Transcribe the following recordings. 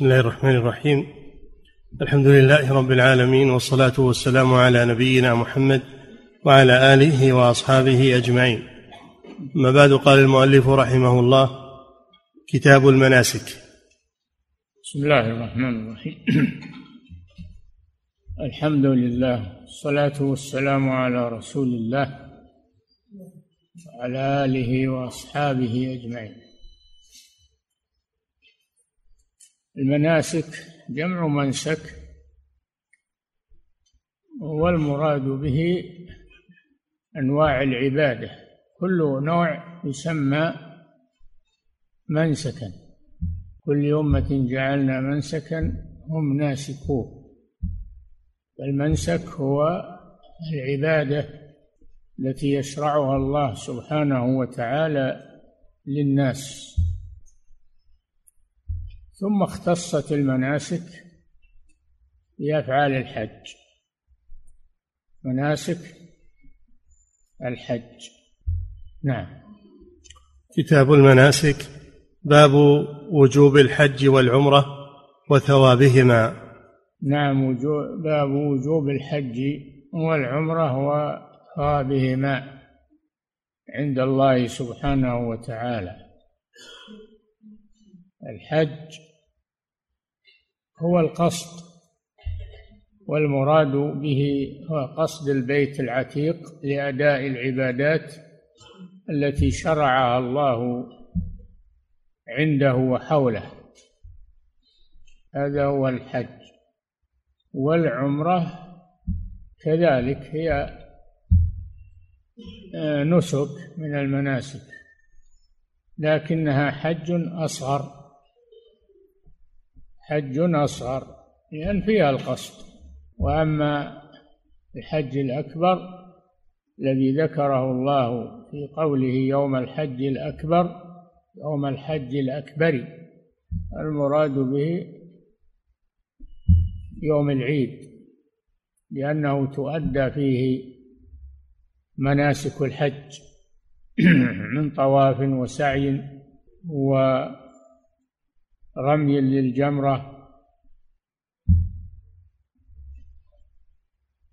بسم الله الرحمن الرحيم الحمد لله رب العالمين والصلاة والسلام على نبينا محمد وعلى آله وأصحابه أجمعين أما بعد قال المؤلف رحمه الله كتاب المناسك بسم الله الرحمن الرحيم الحمد لله والصلاة والسلام على رسول الله وعلى آله وأصحابه أجمعين المناسك جمع منسك والمراد به أنواع العبادة. كل نوع يسمى منسكا. كل أمة جعلنا منسكا هم ناسكوه. المنسك هو العبادة التي يشرعها الله سبحانه وتعالى للناس. ثم اختصت المناسك بأفعال الحج. مناسك الحج. نعم. كتاب المناسك باب وجوب الحج والعمرة وثوابهما. نعم باب وجوب الحج والعمرة وثوابهما عند الله سبحانه وتعالى. الحج هو القصد والمراد به هو قصد البيت العتيق لأداء العبادات التي شرعها الله عنده وحوله. هذا هو الحج. والعمرة كذلك هي آه، نسك من المناسك لكنها حج أصغر. حج أصغر لأن فيها القصد. وأما الحج الأكبر الذي ذكره الله في قوله يوم الحج الأكبر يوم الحج الأكبر المراد به يوم العيد لأنه تؤدى فيه مناسك الحج من طواف وسعي ورمي للجمرة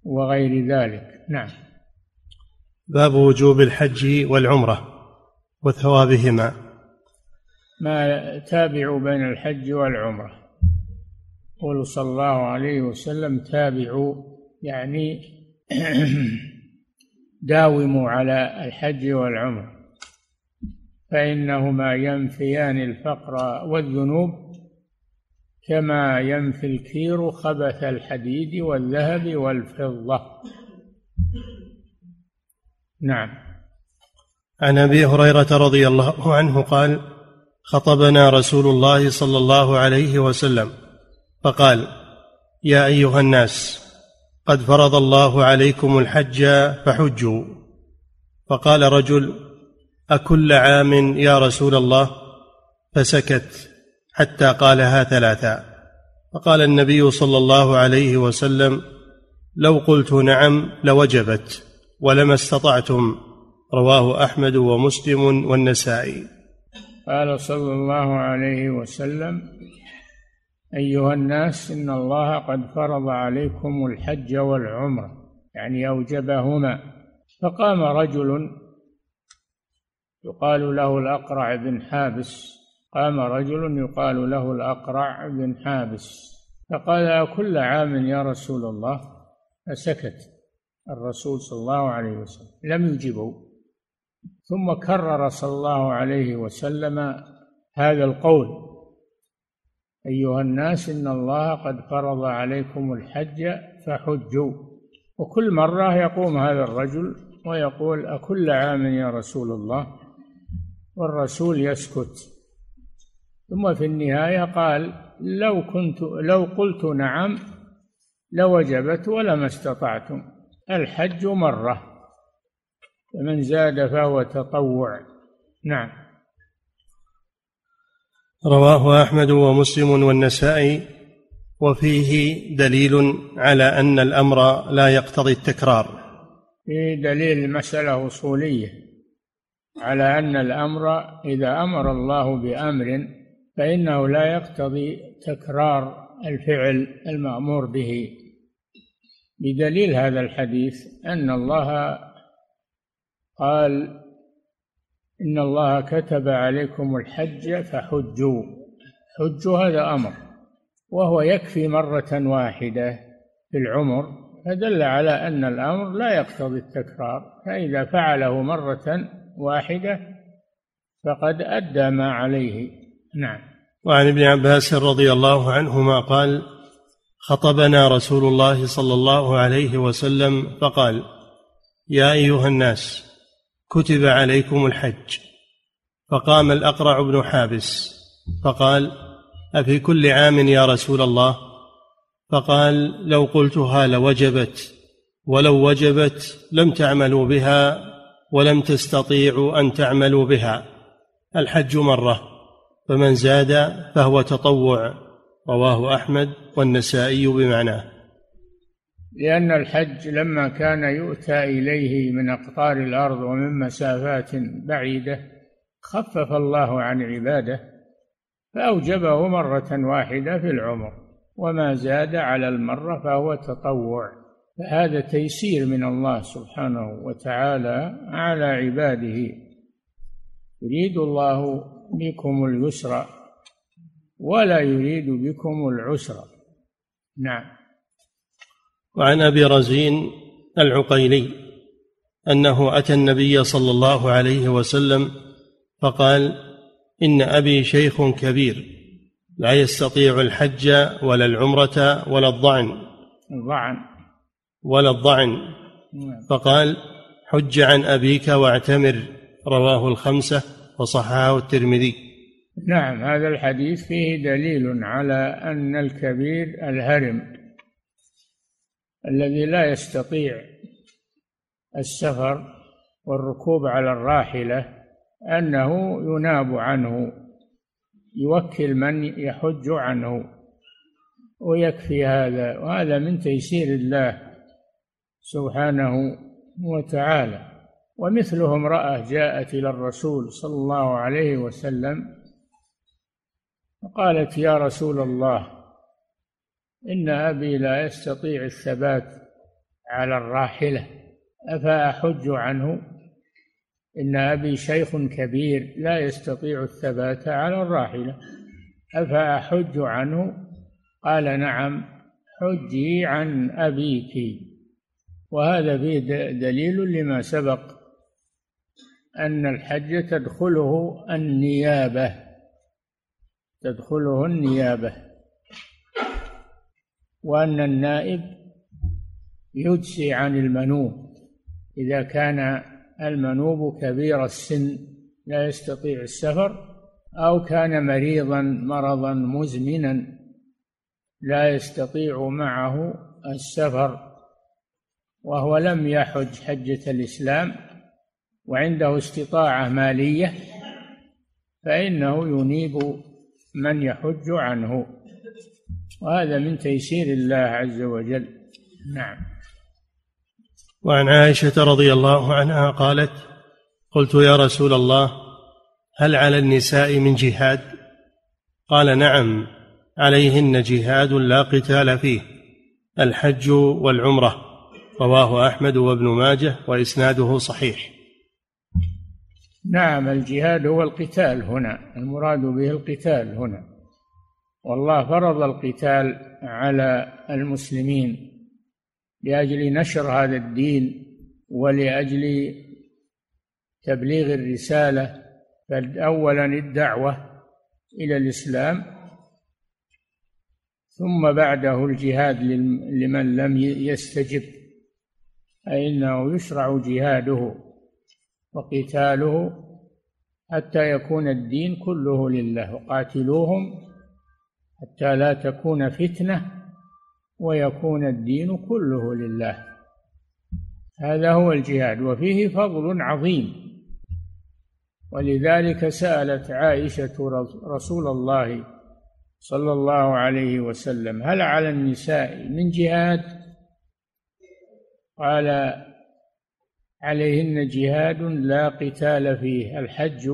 وغير ذلك. نعم. باب وجوب الحج والعمرة وثوابهما. ما تابعوا بين الحج والعمرة. قول صلى الله عليه وسلم تابعوا يعني داوموا على الحج والعمرة. فإنهما ينفيان الفقر والذنوب كما ينفي الكير خبث الحديد والذهب والفضة. نعم. عن أبي هريرة رضي الله عنه قال خطبنا رسول الله صلى الله عليه وسلم فقال يا أيها الناس قد فرض الله عليكم الحج فحجوا. فقال رجل أكل عام يا رسول الله؟ فسكت حتى قالها ثلاثا. فقال النبي صلى الله عليه وسلم لو قلت نعم لوجبت ولما استطعتم. رواه أحمد ومسلم والنسائي. قال صلى الله عليه وسلم أيها الناس إن الله قد فرض عليكم الحج والعمرة يعني أوجبهما. فقام رجل يقال له الأقرع بن حابس. قام رجل يقال له الأقرع بن حابس. فقال كل عام يا رسول الله؟ فسكت. الرسول صلى الله عليه وسلم لم يجبه. ثم كرر صلى الله عليه وسلم هذا القول. أيها الناس إن الله قد فرض عليكم الحج فحجوا. وكل مرة يقوم هذا الرجل ويقول أكل عام يا رسول الله؟ والرسول يسكت. ثم في النهاية قال لو كنت لو قلت نعم لوجبت ولما استطعتم الحج مرة فمن زاد فهو تطوع. نعم. رواه أحمد ومسلم والنسائي وفيه دليل على أن الأمر لا يقتضي التكرار. في دليل مسألة أصولية. على أن الأمر إذا أمر الله بأمر فإنه لا يقتضي تكرار الفعل المأمور به. بدليل هذا الحديث أن الله قال إن الله كتب عليكم الحج فحجوا. حجوا هذا أمر وهو يكفي مرة واحدة في العمر فدل على أن الأمر لا يقتضي التكرار فإذا فعله مرة واحدة فقد أدى ما عليه. نعم. وعن ابن عباس رضي الله عنهما قال خطبنا رسول الله صلى الله عليه وسلم فقال يا أيها الناس كتب عليكم الحج. فقام الأقرع بن حابس فقال أفي كل عام يا رسول الله؟ فقال لو قلتها لوجبت ولو وجبت لم تعملوا بها ولم تستطيعوا أن تعملوا بها. الحج مرة فمن زاد فهو تطوع. رواه أحمد والنسائي بمعناه. لأن الحج لما كان يؤتى إليه من أقطار الأرض ومن مسافات بعيدة خفف الله عن عباده فأوجبه مرة واحدة في العمر وما زاد على المرة فهو تطوع. فهذا تيسير من الله سبحانه وتعالى على عباده. يريد الله بكم اليسر ولا يريد بكم العسر. نعم. وعن أبي رزين العقيلي أنه أتى النبي صلى الله عليه وسلم فقال إن أبي شيخ كبير لا يستطيع الحج ولا العمرة ولا الضعن. الضعن. ولا الضعن. فقال حج عن أبيك واعتمر. رواه الخمسة وصححه الترمذي. نعم هذا الحديث فيه دليل على أن الكبير الهرم الذي لا يستطيع السفر والركوب على الراحلة أنه يناب عنه يوكل من يحج عنه ويكفي هذا. وهذا من تيسير الله. سبحانه وتعالى. ومثله امرأة جاءت إلى الرسول صلى الله عليه وسلم وقالت يا رسول الله إن أبي لا يستطيع الثبات على الراحلة أفأحج عنه؟ إن أبي شيخ كبير لا يستطيع الثبات على الراحلة أفأحج عنه؟ قال نعم حجي عن أبيك. وهذا فيه دليل لما سبق أن الحج تدخله النيابة تدخله النيابة وأن النائب يجزي عن المنوب. إذا كان المنوب كبير السن لا يستطيع السفر أو كان مريضا مرضا مزمنا لا يستطيع معه السفر. وهو لم يحج حجة الإسلام وعنده استطاعة مالية فإنه ينيب من يحج عنه. وهذا من تيسير الله عز وجل. نعم. وعن عائشة رضي الله عنها قالت قلت يا رسول الله هل على النساء من جهاد؟ قال نعم عليهن جهاد لا قتال فيه الحج والعمرة. رواه أحمد وابن ماجه وإسناده صحيح. نعم الجهاد هو القتال هنا المراد به القتال هنا. والله فرض القتال على المسلمين لأجل نشر هذا الدين ولأجل تبليغ الرسالة. اولا الدعوة إلى الإسلام ثم بعده الجهاد لمن لم يستجب. فانه يشرع جهاده وقتاله حتى يكون الدين كله لله وقاتلوهم حتى لا تكون فتنة ويكون الدين كله لله. هذا هو الجهاد وفيه فضل عظيم. ولذلك سألت عائشة رسول الله صلى الله عليه وسلم هل على النساء من جهاد؟ قال عليهن جهاد لا قتال فيه الحج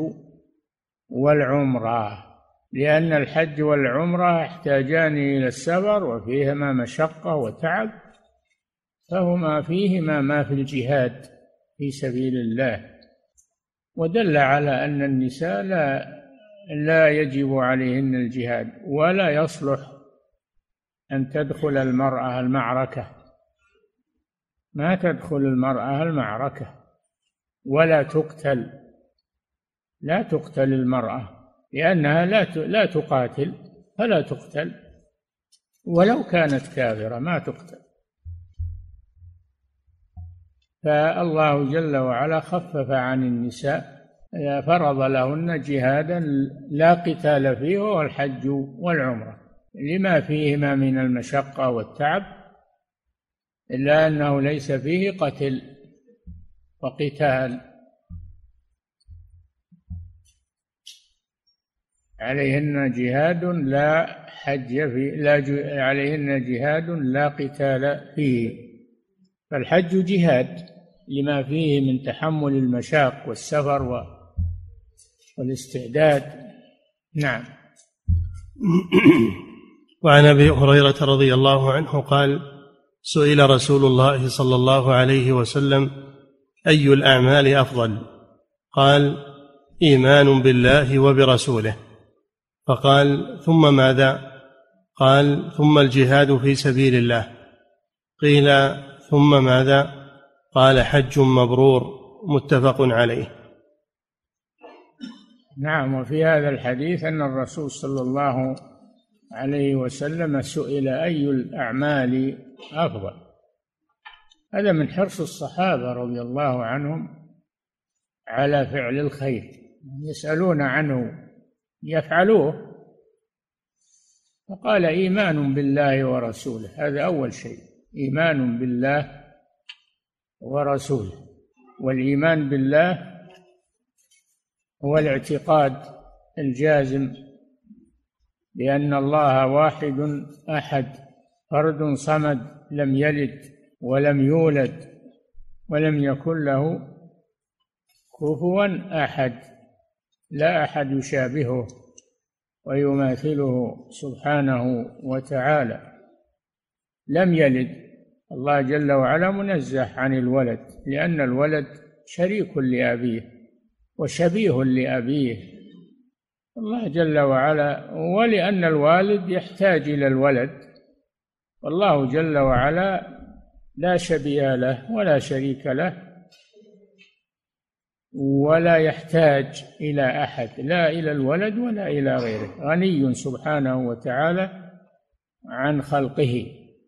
والعمرة لأن الحج والعمرة يحتاجان إلى السفر وفيهما مشقة وتعب فهما فيهما ما في الجهاد في سبيل الله. ودل على أن النساء لا لا يجب عليهن الجهاد ولا يصلح أن تدخل المرأة المعركة. ما تدخل المرأة المعركة ولا تقتل. لا تقتل المرأة لأنها لا لا تقاتل فلا تقتل. ولو كانت كافرة ما تقتل. فالله جل وعلا خفف عن النساء فرض لهن جهادا لا قتال فيه وهو الحج والعمرة. لما فيهما من المشقة والتعب إلا أنه ليس فيه قتل وقتال. عليهن جهاد لا حج فيه لا عليهن جهاد لا قتال فيه. فالحج جهاد لما فيه من تحمل المشاق والسفر والاستعداد. نعم. وعن أبي هريرة رضي الله عنه قال سئل رسول الله صلى الله عليه وسلم أي الأعمال أفضل؟ قال إيمان بالله وبرسوله. فقال ثم ماذا؟ قال ثم الجهاد في سبيل الله. قيل ثم ماذا؟ قال حج مبرور متفق عليه. نعم وفي هذا الحديث أن الرسول صلى الله عليه وسلم سئل أي الأعمال أفضل. هذا من حرص الصحابة رضي الله عنهم على فعل الخير. يسألون عنه يفعلوه. فقال إيمان بالله ورسوله. هذا أول شيء. إيمان بالله ورسوله. والإيمان بالله هو الاعتقاد الجازم بأن الله واحد أحد. فرد صمد لم يلد ولم يولد ولم يكن له كفوا أحد لا أحد يشابهه ويماثله سبحانه وتعالى. لم يلد. الله جل وعلا منزه عن الولد لأن الولد شريك لأبيه وشبيه لأبيه. الله جل وعلا ولأن الوالد يحتاج إلى الولد والله جل وعلا لا شبيه له ولا شريك له ولا يحتاج إلى أحد لا إلى الولد ولا إلى غيره غني سبحانه وتعالى عن خلقه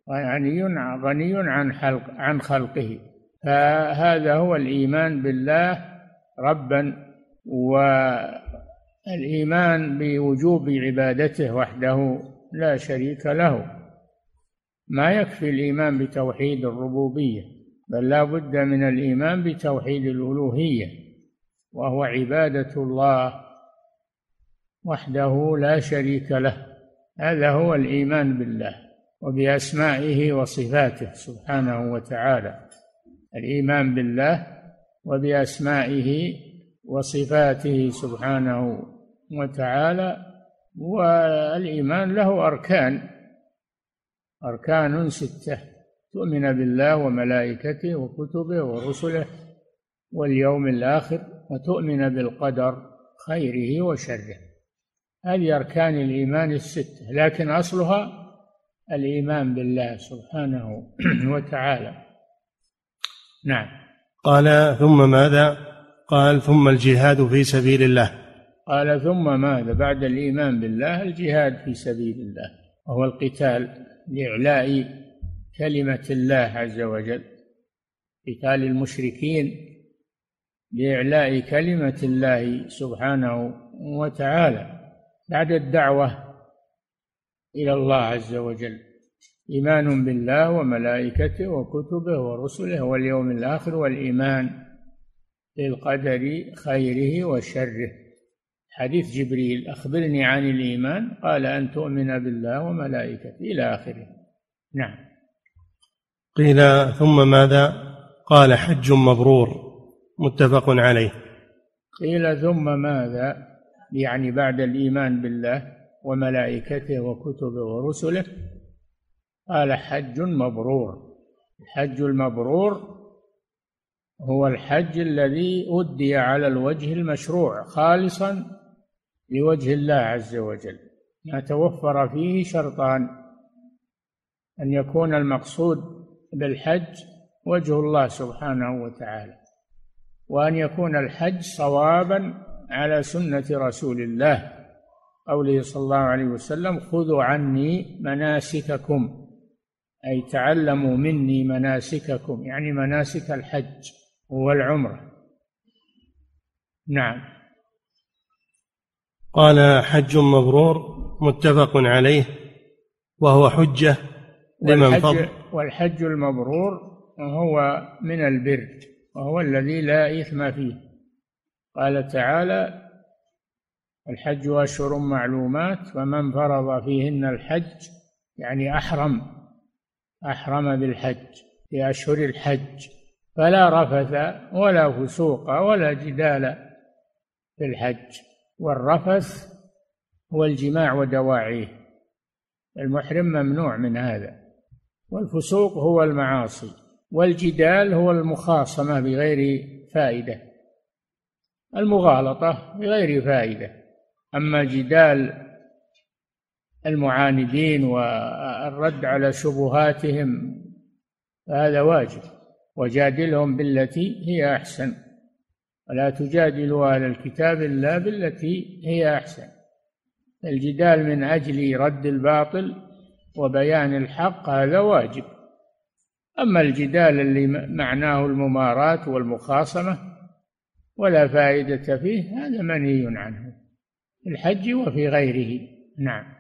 غني غني عن خلق عن خلقه. فهذا هو الإيمان بالله ربا والإيمان بوجوب عبادته وحده لا شريك له. ما يكفي الإيمان بتوحيد الربوبية بل لا بد من الإيمان بتوحيد الألوهية وهو عبادة الله وحده لا شريك له. هذا هو الإيمان بالله وبأسمائه وصفاته سبحانه وتعالى. الإيمان بالله وبأسمائه وصفاته سبحانه وتعالى والإيمان له أركان. أركان ستة تؤمن بالله وملائكته وكتبه ورسله واليوم الآخر وتؤمن بالقدر خيره وشره. هذه أركان الإيمان الستة لكن أصلها الإيمان بالله سبحانه وتعالى. نعم. قال ثم ماذا؟ قال ثم الجهاد في سبيل الله. قال ثم ماذا؟ بعد الإيمان بالله الجهاد في سبيل الله وهو القتال. لإعلاء كلمة الله عز وجل. قتال المشركين لإعلاء كلمة الله سبحانه وتعالى. بعد الدعوة إلى الله عز وجل. إيمان بالله وملائكته وكتبه ورسله واليوم الآخر والإيمان بالقدر خيره وشره. حديث جبريل أخبرني عن الإيمان؟ قال أن تؤمن بالله وملائكته إلى آخره. نعم. قيل ثم ماذا؟ قال حج مبرور. متفق عليه. قيل ثم ماذا؟ يعني بعد الإيمان بالله وملائكته وكتبه ورسله. قال حج مبرور. الحج المبرور هو الحج الذي أدي على الوجه المشروع خالصا لوجه الله عز وجل. ما توفر فيه شرطان. أن يكون المقصود بالحج وجه الله سبحانه وتعالى. وأن يكون الحج صوابا على سنة رسول الله. قوله صلى الله عليه وسلم خذوا عني مناسككم. أي تعلموا مني مناسككم. يعني مناسك الحج والعمرة. نعم. قال حج مبرور متفق عليه وهو حجة لمن فضل. والحج المبرور هو من البر وهو الذي لا إثم فيه. قال تعالى الحج أشهر معلومات فمن فرض فيهن الحج يعني أحرم أحرم بالحج في أشهر الحج. فلا رفث ولا فسوق ولا جدال في الحج. والرفث هو الجماع ودواعيه. المحرم ممنوع من هذا. والفسوق هو المعاصي. والجدال هو المخاصمة بغير فائدة. المغالطة بغير فائدة. أما جدال المعاندين والرد على شبهاتهم فهذا واجب. وجادلهم بالتي هي أحسن. ولا تجادلوا أهل الكتاب إلا بالتي هي أحسن. الجدال من أجل رد الباطل وبيان الحق هذا واجب. أما الجدال اللي معناه المماراة والمخاصمة ولا فائدة فيه هذا منهي عنه. في الحج وفي غيره. نعم.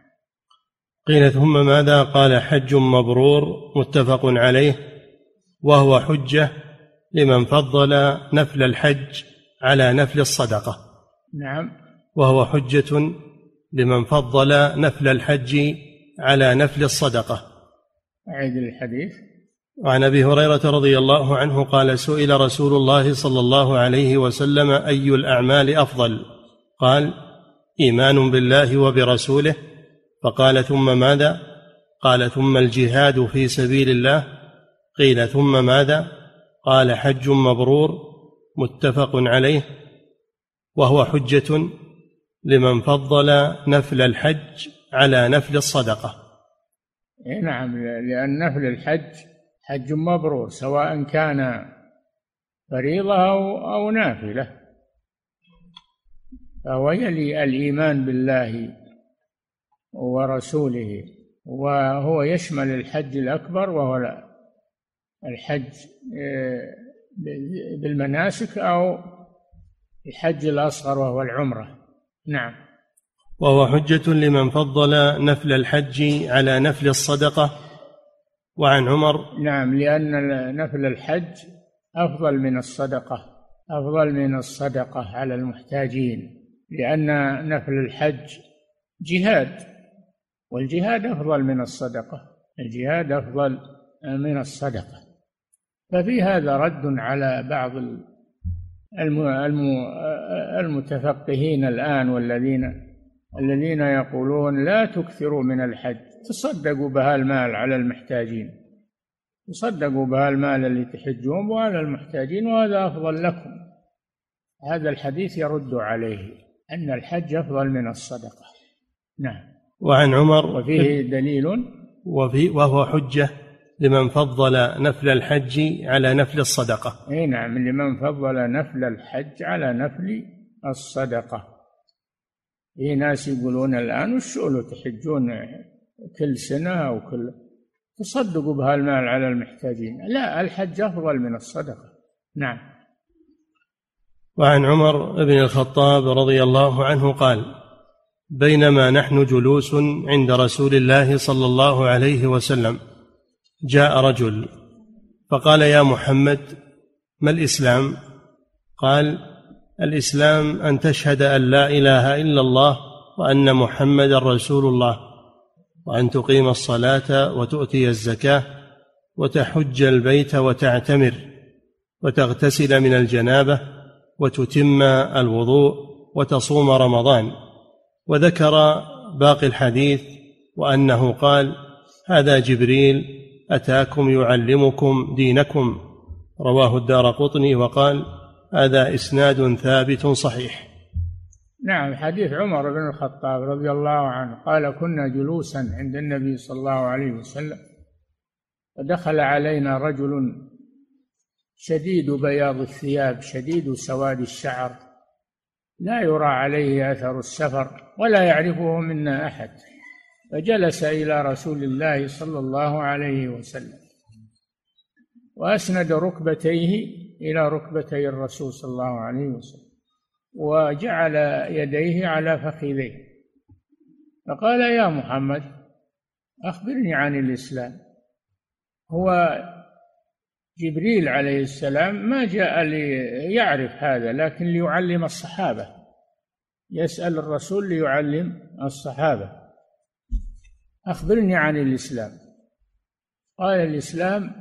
قيل ثم ماذا قال حج مبرور متفق عليه وهو حجة لمن فضل نفل الحج على نفل الصدقة. نعم. وهو حجة لمن فضل نفل الحج على نفل الصدقة. أعيد الحديث وعن أبي هريرة رضي الله عنه قال سئل رسول الله صلى الله عليه وسلم أي الأعمال أفضل؟ قال إيمان بالله وبرسوله. فقال ثم ماذا؟ قال ثم الجهاد في سبيل الله. قيل ثم ماذا؟ قال حج مبرور. متفق عليه وهو حجة لمن فضل نفل الحج على نفل الصدقة. إيه نعم لأن نفل الحج حج مبرور سواء كان فريضة أو أو نافلة. فهو يلي الإيمان بالله ورسوله وهو يشمل الحج الأكبر وهو الحج آه، بالمناسك أو الحج الأصغر وهو العمرة. نعم. وهو حجة لمن فضل نفل الحج على نفل الصدقة وعن عمر. نعم لأن نفل الحج أفضل من الصدقة أفضل من الصدقة على المحتاجين لأن نفل الحج جهاد والجهاد أفضل من الصدقة الجهاد أفضل من الصدقة. ففي هذا رد على بعض المتفقهين الآن والذين الذين يقولون لا تكثروا من الحج تصدقوا بها المال على المحتاجين. تصدقوا بها المال اللي تحجون وعلى المحتاجين وهذا أفضل لكم. هذا الحديث يرد عليه أن الحج أفضل من الصدقة. نعم. وعن عمر وفيه دليل. وفي وهو حجة لمن فضل نفل الحج على نفل الصدقة. أي نعم لمن فضل نفل الحج على نفل الصدقة. في ناس يقولون الآن وش تحجون كل سنة أو كل تصدقوا بها المال على المحتاجين؟ لا الحج أفضل من الصدقة. نعم. وعن عمر بن الخطاب رضي الله عنه قال بينما نحن جلوس عند رسول الله صلى الله عليه وسلم جاء رجل فقال يا محمد ما الإسلام؟ قال الإسلام أن تشهد أن لا إله إلا الله وأن محمدا رسول الله وأن تقيم الصلاة وتؤتي الزكاة وتحج البيت وتعتمر وتغتسل من الجنابة وتتم الوضوء وتصوم رمضان. وذكر باقي الحديث وأنه قال هذا جبريل أتاكم يعلمكم دينكم. رواه الدار قطني وقال هذا إسناد ثابت صحيح. نعم حديث عمر بن الخطاب رضي الله عنه قال كنا جلوسا عند النبي صلى الله عليه وسلم فدخل علينا رجل شديد بياض الثياب شديد سواد الشعر لا يرى عليه أثر السفر ولا يعرفه منا أحد. فجلس إلى رسول الله صلى الله عليه وسلم. وأسند ركبتيه إلى ركبتي الرسول صلى الله عليه وسلم وجعل يديه على فخذيه. فقال يا محمد أخبرني عن الإسلام. هو جبريل عليه السلام ما جاء ليعرف هذا لكن ليعلم الصحابة. يسأل الرسول ليعلم الصحابة. أخبرني عن الإسلام. قال الإسلام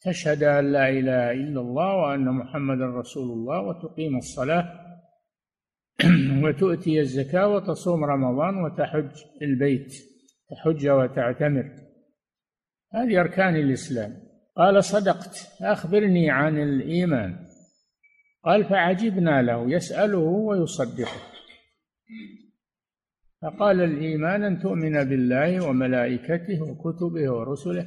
تشهد أن لا إله إلا الله وأن محمدا رسول الله وتقيم الصلاة وتؤتي الزكاة وتصوم رمضان وتحج البيت تحج وتعتمر. هذه أركان الإسلام. قال صدقت أخبرني عن الإيمان. قال فعجبنا له يسأله ويصدقه. فقال الإيمان أن تؤمن بالله وملائكته وكتبه ورسله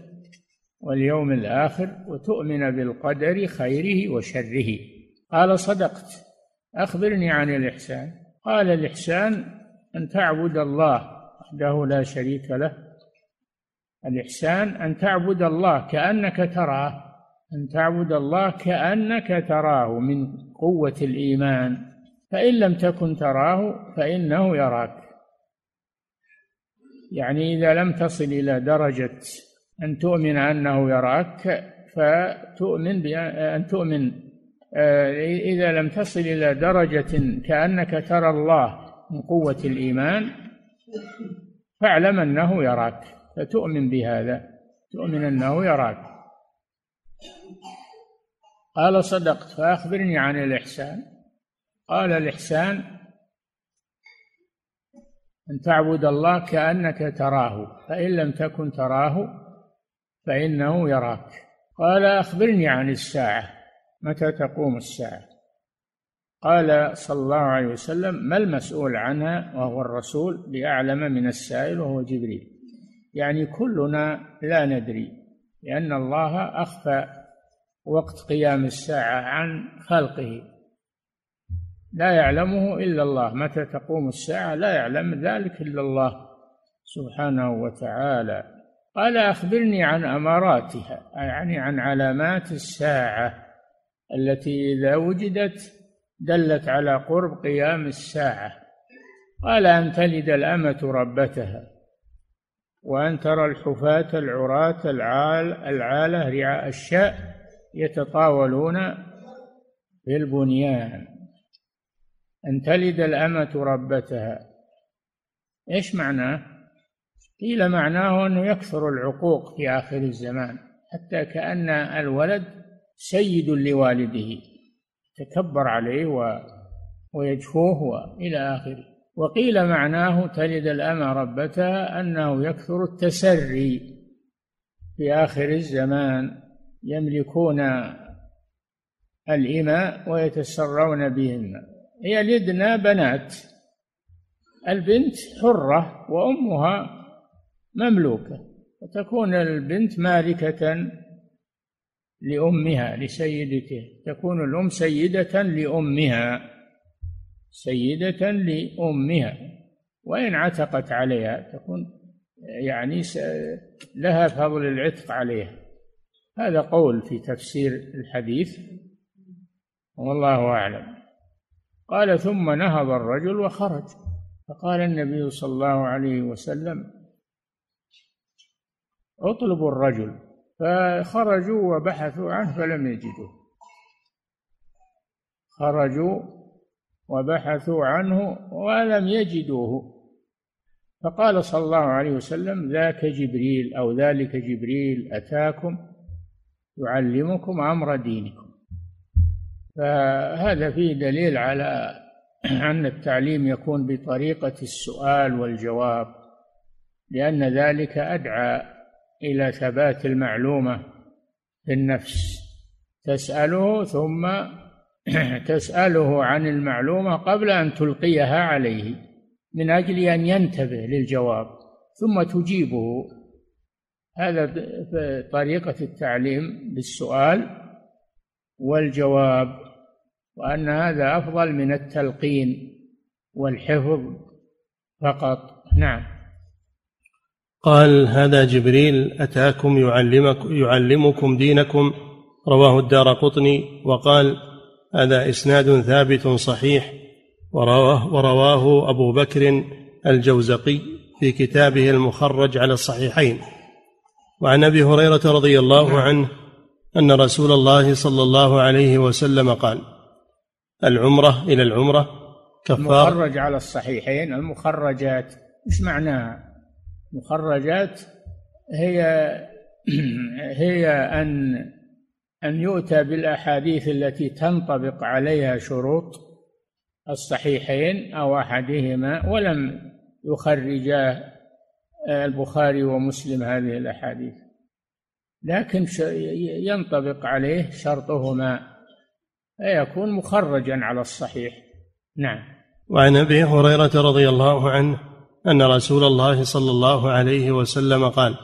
واليوم الآخر وتؤمن بالقدر خيره وشره. قال صدقت. أخبرني عن الإحسان. قال الإحسان أن تعبد الله وحده لا شريك له. الإحسان أن تعبد الله كأنك تراه. أن تعبد الله كأنك تراه من قوة الإيمان. فإن لم تكن تراه فإنه يراك. يعني إذا لم تصل إلى درجة أن تؤمن أنه يراك فتؤمن بأن تؤمن آه، إذا لم تصل إلى درجة كأنك ترى الله من قوة الإيمان فاعلم أنه يراك فتؤمن بهذا تؤمن أنه يراك. قال صدقت فأخبرني عن الإحسان. قال الإحسان أن تعبد الله كأنك تراه فإن لم تكن تراه فإنه يراك. قال أخبرني عن الساعة متى تقوم الساعة؟ قال صلى الله عليه وسلم ما المسؤول عنها؟ وهو الرسول بأعلم من السائل وهو جبريل. يعني كلنا لا ندري لأن الله أخفى وقت قيام الساعة عن خلقه. لا يعلمه إلا الله. متى تقوم الساعة لا يعلم ذلك إلا الله سبحانه وتعالى. قال أخبرني عن أماراتها يعني عن علامات الساعة التي إذا وجدت دلت على قرب قيام الساعة. قال أن تلد الأمة ربتها وأن ترى الحفاة العراة العال العالة رعاء الشاء يتطاولون في البنيان. أن تلد الأمة ربتها. إيش معناه؟ قيل معناه أنه يكثر العقوق في آخر الزمان حتى كأن الولد سيد لوالده تكبر عليه ويجفوه وإلى آخره. وقيل معناه تلد الأمة ربتها أنه يكثر التسري في آخر الزمان يملكون الإماء ويتسرون بهن. يلدن بنات. البنت حرة وأمها مملوكة وتكون البنت مالكة لأمها لسيدته تكون الأم سيدة لأمها سيدة لأمها. وإن عتقت عليها تكون يعني لها فضل العتق عليها. هذا قول في تفسير الحديث والله أعلم. قال ثم نهض الرجل وخرج. فقال النبي صلى الله عليه وسلم اطلبوا الرجل. فخرجوا وبحثوا عنه فلم يجدوه خرجوا وبحثوا عنه ولم يجدوه. فقال صلى الله عليه وسلم ذاك جبريل أو ذلك جبريل أتاكم يعلمكم أمر دينكم. فهذا فيه دليل على أن التعليم يكون بطريقة السؤال والجواب لأن ذلك أدعى إلى ثبات المعلومة في النفس. تسأله ثم تسأله عن المعلومة قبل أن تلقيها عليه من أجل أن ينتبه للجواب ثم تجيبه. هذا طريقة التعليم بالسؤال والجواب وأن هذا أفضل من التلقين والحفظ فقط. نعم. قال هذا جبريل أتاكم يعلمك يعلمكم دينكم؟ رواه الدار قطني وقال هذا إسناد ثابت صحيح. ورواه, ورواه أبو بكر الجوزقي في كتابه المخرج على الصحيحين. وعن أبي هريرة رضي الله عنه أن رسول الله صلى الله عليه وسلم قال العمرة إلى العمرة كفار المخرج على الصحيحين المخرجات إيش معناها؟ مخرجات هي هي أن أن يؤتى بالأحاديث التي تنطبق عليها شروط الصحيحين أو أحدهما ولم يخرجا البخاري ومسلم هذه الأحاديث لكن ينطبق عليه شرطهما فيكون مخرجا على الصحيح. نعم. وعن أبي هريرة رضي الله عنه أن رسول الله صلى الله عليه وسلم قال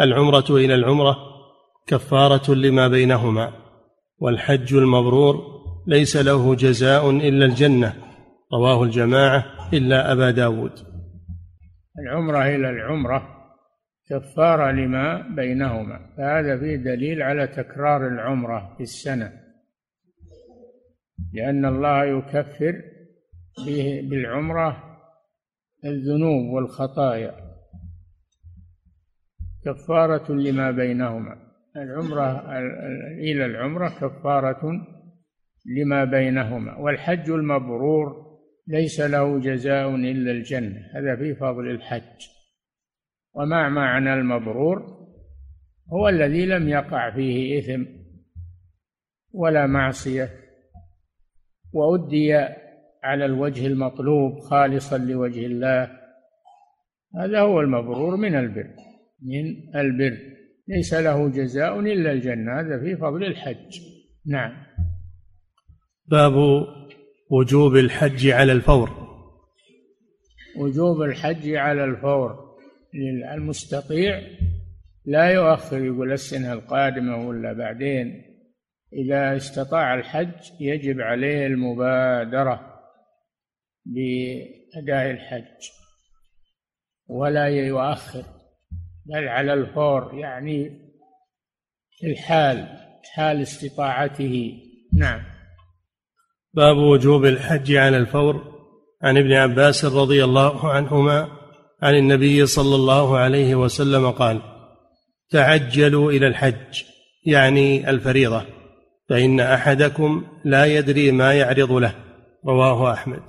العمرة إلى العمرة كفارة لما بينهما والحج المبرور ليس له جزاء إلا الجنة رواه الجماعة إلا أبا داود. العمرة إلى العمرة كفاره لما بينهما. فهذا فيه دليل على تكرار العمرة في السنة. لأن الله يكفر به بالعمرة الذنوب والخطايا. كفارة لما بينهما. العمرة إلى العمرة كفارة لما بينهما. والحج المبرور ليس له جزاء إلا الجنة. هذا في فضل الحج. وما معنى المبرور؟ هو الذي لم يقع فيه إثم ولا معصية وأدي على الوجه المطلوب خالصا لوجه الله. هذا هو المبرور من البر من البر. ليس له جزاء إلا الجنة هذا في فضل الحج. نعم. باب وجوب الحج على الفور. وجوب الحج على الفور. المستطيع لا يؤخر يقول السنة القادمة ولا بعدين. إذا استطاع الحج يجب عليه المبادرة بأداء الحج ولا يؤخر بل على الفور يعني في الحال حال استطاعته. نعم. باب وجوب الحج على الفور. عن ابن عباس رضي الله عنهما عن النبي صلى الله عليه وسلم قال تعجلوا إلى الحج يعني الفريضة فإن أحدكم لا يدري ما يعرض له. رواه أحمد.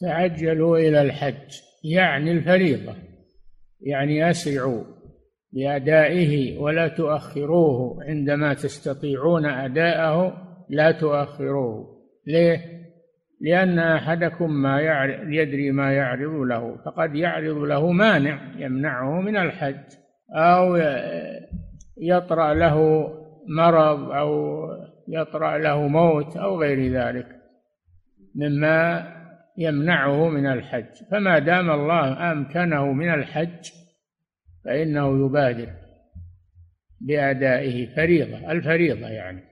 تعجلوا إلى الحج يعني الفريضة يعني أسرعوا بأدائه ولا تؤخروه. عندما تستطيعون أداءه لا تؤخروه. ليه؟ لأن أحدكم ما يعرض يدري ما يعرض له فقد يعرض له مانع يمنعه من الحج أو يطرأ له مرض أو يطرأ له موت أو غير ذلك مما يمنعه من الحج. فما دام الله أمكنه من الحج فإنه يبادر بأدائه فريضة الفريضة يعني.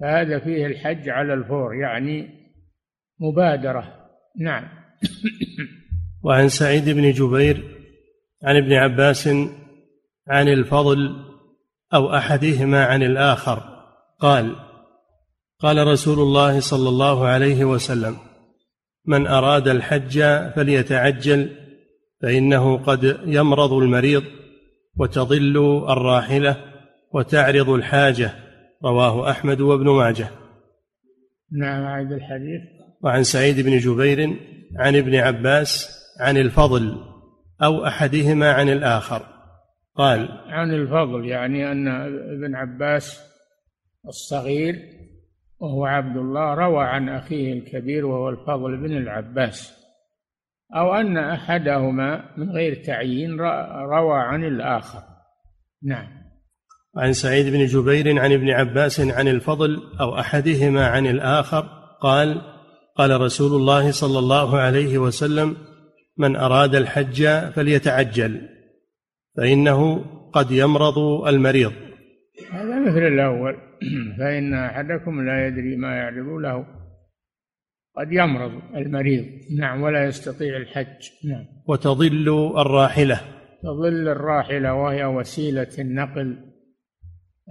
فهذا فيه الحج على الفور يعني مبادرة. نعم. وعن سعيد بن جبير عن ابن عباس عن الفضل أو أحدهما عن الآخر. قال قال رسول الله صلى الله عليه وسلم من أراد الحج فليتعجل فإنه قد يمرض المريض وتضل الراحلة وتعرض الحاجة. رواه أحمد وابن ماجه. نعم عيد الحديث. وعن سعيد بن جبير عن ابن عباس عن الفضل أو أحدهما عن الآخر. قال عن الفضل يعني أن ابن عباس الصغير وهو عبد الله روى عن أخيه الكبير وهو الفضل بن العباس. أو أن أحدهما من غير تعيين روى عن الآخر. نعم. عن سعيد بن جبير عن ابن عباس عن الفضل أو أحدهما عن الآخر. قال قال رسول الله صلى الله عليه وسلم من أراد الحج فليتعجل فإنه قد يمرض المريض. هذا مثل الأول فإن أحدكم لا يدري ما يعرض له قد يمرض المريض. نعم ولا يستطيع الحج. نعم. وتضل الراحلة. تضل الراحلة وهي وسيلة النقل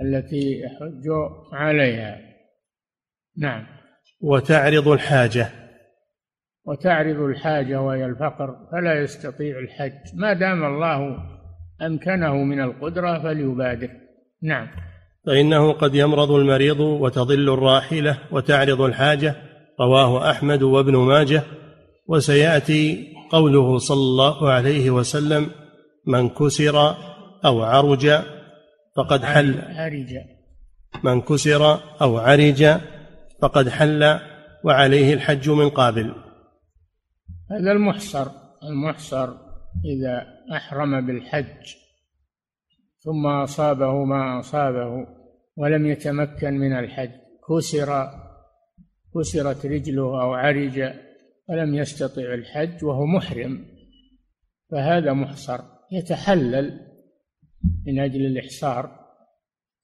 التي يحج عليها. نعم. وتعرض الحاجة. وتعرض الحاجة وهي الفقر فلا يستطيع الحج. ما دام الله أمكنه من القدرة فليبادر. نعم. فإنه قد يمرض المريض وتضل الراحلة وتعرض الحاجة. رواه أحمد وابن ماجه. وسيأتي قوله صلى الله عليه وسلم من كسر أو عرج فقد حل عرج. من كسر أو عرج فقد حل وعليه الحج من قابل. هذا المحصر المحصر إذا أحرم بالحج ثم أصابه ما أصابه ولم يتمكن من الحج كسر كسرت رجله أو عرج ولم يستطع الحج وهو محرم. فهذا محصر يتحلل من أجل الإحصار.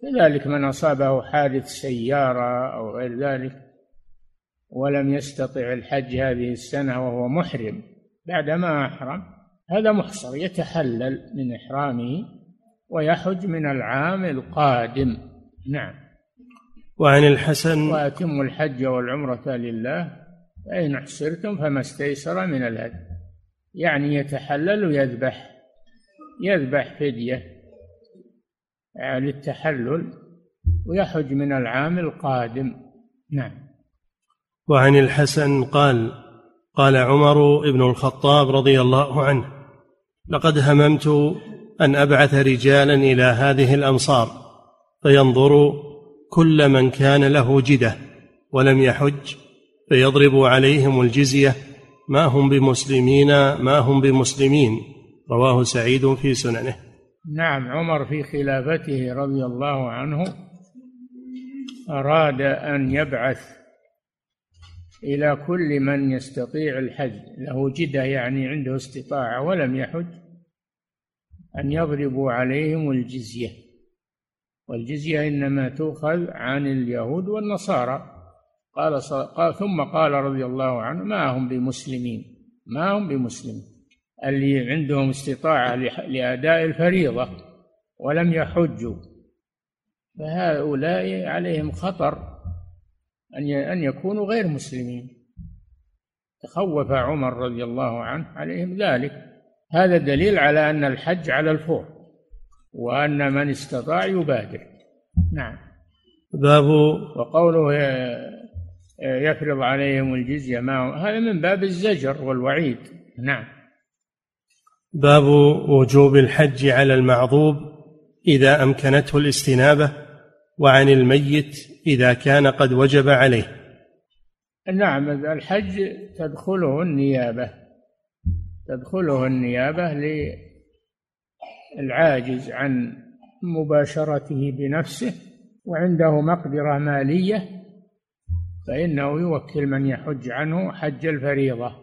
كذلك من أصابه حادث سيارة أو غير ذلك ولم يستطع الحج هذه السنة وهو محرم بعدما أحرم هذا محصر يتحلل من إحرامه ويحج من العام القادم. نعم. وعن الحسن وأتم الحج والعمرة لله فإن أحسرتم فما استيسر من الهدي. يعني يتحلل ويذبح يذبح فدية. للتحلل ويحج من العام القادم. نعم. وعن الحسن قال قال عمر بن الخطاب رضي الله عنه لقد هممت أن أبعث رجالا إلى هذه الأمصار فينظروا كل من كان له جدة ولم يحج فيضرب عليهم الجزية ما هم بمسلمين ما هم بمسلمين. رواه سعيد في سننه. نعم عمر في خلافته رضي الله عنه أراد أن يبعث إلى كل من يستطيع الحج. له جدة يعني عنده استطاعة ولم يحج أن يضربوا عليهم الجزية. والجزية إنما تؤخذ عن اليهود والنصارى. قال, قال ثم قال رضي الله عنه ما هم بمسلمين ما هم بمسلمين؟ اللي عندهم استطاعة لأداء الفريضة ولم يحجوا. فهؤلاء عليهم خطر أن أن يكونوا غير مسلمين. تخوف عمر رضي الله عنه عليهم ذلك. هذا دليل على أن الحج على الفور وأن من استطاع يبادر. نعم. باب وقوله يفرض عليهم الجزية ما هذا من باب الزجر والوعيد. نعم. باب وجوب الحج على المعضوب إذا أمكنته الاستنابة وعن الميت إذا كان قد وجب عليه. نعم الحج تدخله النيابة. تدخله النيابة للعاجز عن مباشرته بنفسه وعنده مقدرة مالية فإنه يوكل من يحج عنه حج الفريضة.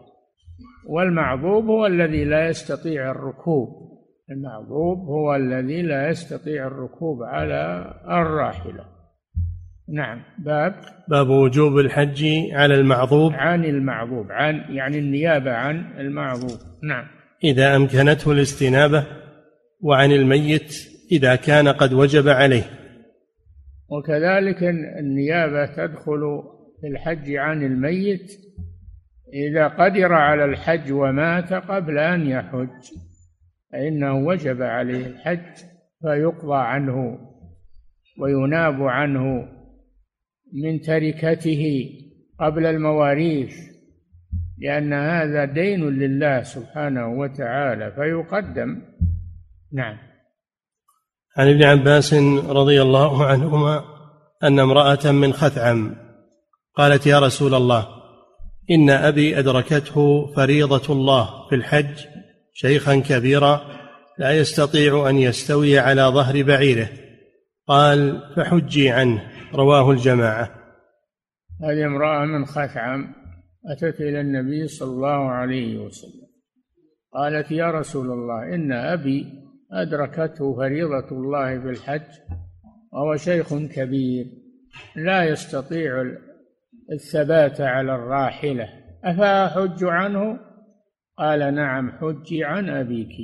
والمعذوب هو الذي لا يستطيع الركوب. المعذوب هو الذي لا يستطيع الركوب على الراحلة. نعم. باب باب وجوب الحج على المعذوب. عن المعذوب عن يعني النيابة عن المعذوب. نعم. إذا أمكنته الاستنابة وعن الميت إذا كان قد وجب عليه. وكذلك النيابة تدخل في الحج عن الميت إذا قدر على الحج ومات قبل أن يحج فإنه وجب عليه الحج فيقضى عنه ويناب عنه من تركته قبل المواريث لأن هذا دين لله سبحانه وتعالى فيقدم. نعم. عن ابن عباس رضي الله عنهما أن امرأة من خثعم قالت يا رسول الله إن أبي أدركته فريضة الله في الحج شيخا كبيرا لا يستطيع أن يستوي على ظهر بعيره. قال فحجي عنه. رواه الجماعة. هذه امرأة من خثعم أتت إلى النبي صلى الله عليه وسلم. قالت يا رسول الله إن أبي أدركته فريضة الله في الحج وهو شيخ كبير لا يستطيع الثبات على الراحلة. افاحج عنه؟ قال نعم حجي عن أبيك.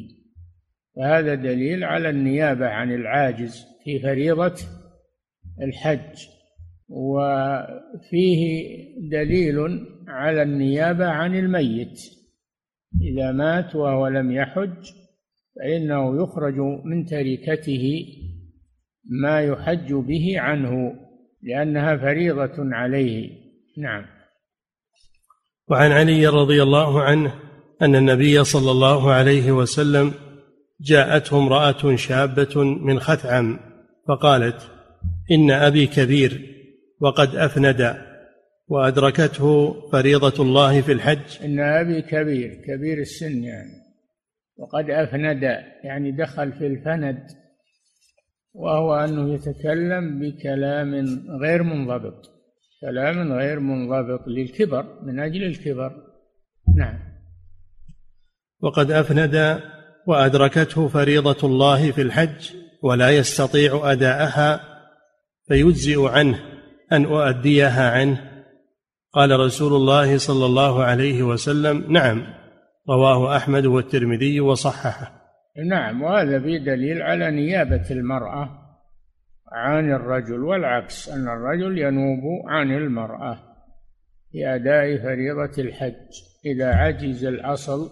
فهذا دليل على النيابة عن العاجز في فريضة الحج. وفيه دليل على النيابة عن الميت. إذا مات وهو لم يحج فإنه يخرج من تركته ما يحج به عنه لأنها فريضة عليه. نعم. وعن علي رضي الله عنه أن النبي صلى الله عليه وسلم جاءته امرأة شابة من خثعم فقالت إن أبي كبير وقد أفند وأدركته فريضة الله في الحج. إن أبي كبير كبير السن يعني وقد أفند يعني دخل في الفند وهو أنه يتكلم بكلام غير منضبط. كلام غير منضبط للكبر من أجل الكبر. نعم. وقد أفند وأدركته فريضة الله في الحج ولا يستطيع أداءها فيجزئ عنه أن أؤديها عنه. قال رسول الله صلى الله عليه وسلم نعم رواه أحمد والترمذي وصححه. نعم وهذا في دليل على نيابة المرأة. عن الرجل والعكس أن الرجل ينوب عن المرأة في اداء فريضة الحج. إذا عجز الأصل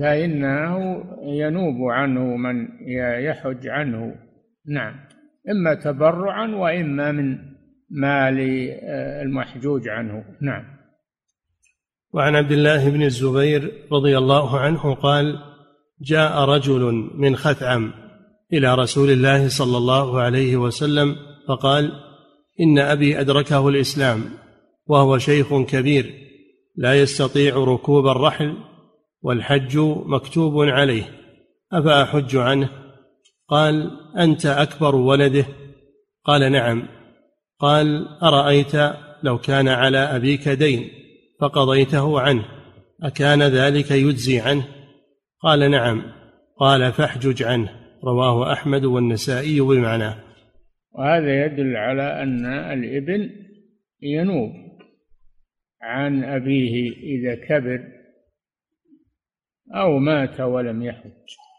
فإنه ينوب عنه من يحج عنه. نعم. إما تبرعا وإما من مال المحجوج عنه. نعم. وعن عبد الله بن الزبير رضي الله عنه قال جاء رجل من خثعم إلى رسول الله صلى الله عليه وسلم فقال إن أبي أدركه الإسلام وهو شيخ كبير لا يستطيع ركوب الرحل والحج مكتوب عليه أفأحج عنه؟ قال أنت أكبر ولده؟ قال نعم. قال أرأيت لو كان على أبيك دين فقضيته عنه أكان ذلك يجزي عنه؟ قال نعم. قال فاحجج عنه. رواه أحمد والنسائي بمعناه وهذا يدل على أن الابن ينوب. عن أبيه إذا كبر أو مات ولم يحج.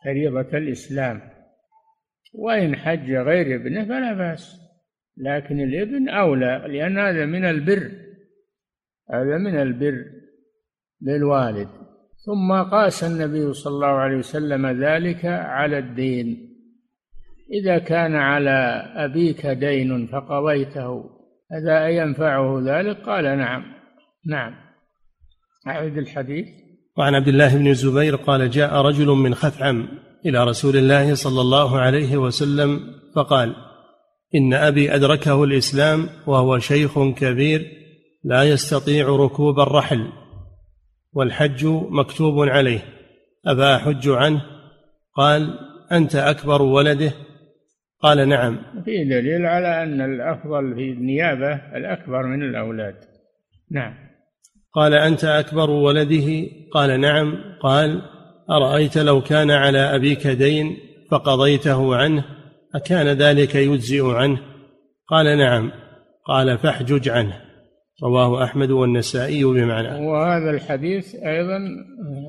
فريضة الإسلام. وإن حج غير ابنه فلا بأس. لكن الإبن أولى لأن هذا من البر. هذا من البر للوالد. ثم قاس النبي صلى الله عليه وسلم ذلك على الدين. إذا كان على أبيك دين فقضيته هذا ينفعه ذلك؟ قال نعم. نعم. أعد الحديث. وعن عبد الله بن الزبير قال جاء رجل من خثعم إلى رسول الله صلى الله عليه وسلم فقال إن أبي أدركه الإسلام وهو شيخ كبير لا يستطيع ركوب الرحل. والحج مكتوب عليه. أفا أحج عنه؟ قال أنت أكبر ولده. قال نعم. في دليل على أن الأفضل في النيابة الأكبر من الأولاد. نعم. قال أنت أكبر ولده؟ قال نعم. قال أرأيت لو كان على أبيك دين فقضيته عنه أكان ذلك يجزئ عنه؟ قال نعم. قال فاحجج عنه. رواه أحمد والنسائي بمعنى. وهذا الحديث أيضا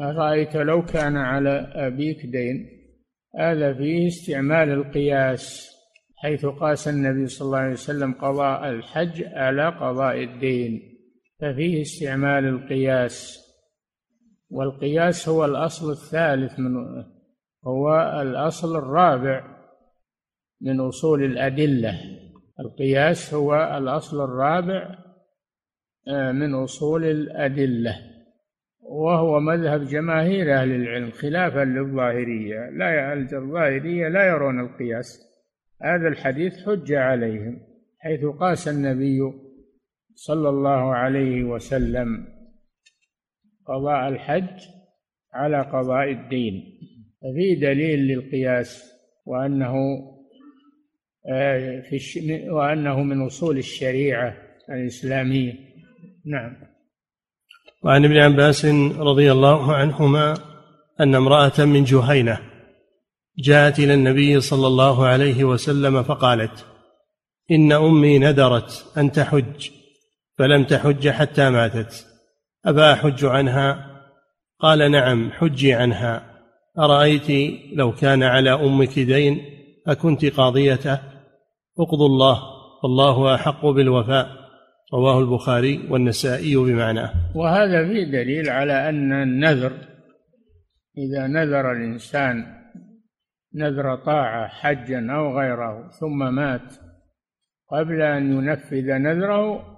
رأيت لو كان على أبيك دين هذا فيه استعمال القياس حيث قاس النبي صلى الله عليه وسلم قضاء الحج على قضاء الدين ففيه استعمال القياس. والقياس هو الأصل الثالث من هو الأصل الرابع من أصول الأدلة. القياس هو الأصل الرابع من أصول الأدلة وهو مذهب جماهير أهل العلم خلافا للظاهرية لا الظاهرية لا يرون القياس. هذا الحديث حجة عليهم حيث قاس النبي صلى الله عليه وسلم قضاء الحج على قضاء الدين. ففي دليل للقياس وأنه آه، في وأنه من أصول الشريعة الإسلامية. نعم. وعن ابن عباس رضي الله عنهما أن امرأة من جهينة جاءت إلى النبي صلى الله عليه وسلم فقالت إن أمي ندرت أن تحج فلم تحج حتى ماتت أفا أحج عنها؟ قال نعم حجي عنها أرأيت لو كان على أمك دين أكنت قاضيته؟ اقضوا الله والله أحق بالوفاء. رواه البخاري والنسائي بمعناه وهذا فيه دليل على أن النذر إذا نذر الإنسان نذر طاعة حجا أو غيره ثم مات قبل أن ينفذ نذره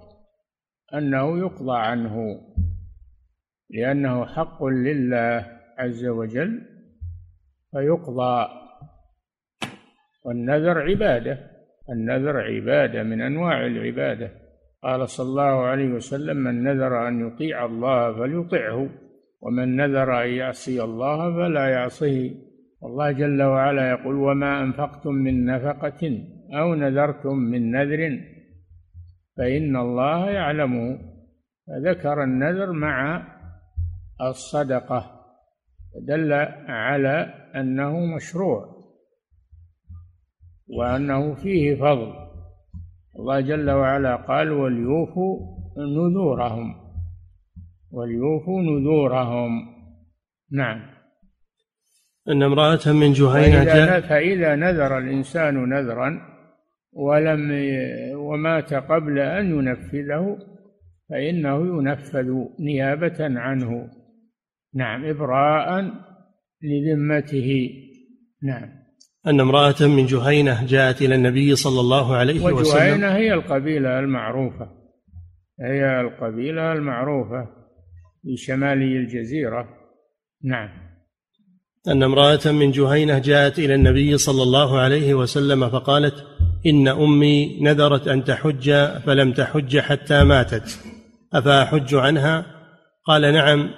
أنه يقضى عنه لأنه حق لله عز وجل فيقضى. والنذر عبادة النذر عبادة من أنواع العبادة. قال صلى الله عليه وسلم من نذر أن يطيع الله فليطعه ومن نذر أن يعصي الله فلا يعصيه. والله جل وعلا يقول وما أنفقتم من نفقة أو نذرتم من نذر فإن الله يعلمه فذكر النذر مع الصدقة دل على أنه مشروع وأنه فيه فضل. الله جل وعلا قال وليوفوا نذورهم. وليوفوا نذورهم. نعم. أن امرأة من جهينة فإذا, نذر الإنسان نذرا ولم ومات قبل أن ينفذه فإنه ينفذ نيابة عنه. نعم. إبراء لذمته. نعم. أن امرأة من جهينة جاءت إلى النبي صلى الله عليه وسلم. وجهينة هي القبيلة المعروفة. هي القبيلة المعروفة في شمالي الجزيرة. نعم. أن امرأة من جهينة جاءت إلى النبي صلى الله عليه وسلم فقالت إن أمي نذرت أن تحج فلم تحج حتى ماتت. أفأحج عنها؟ قال نعم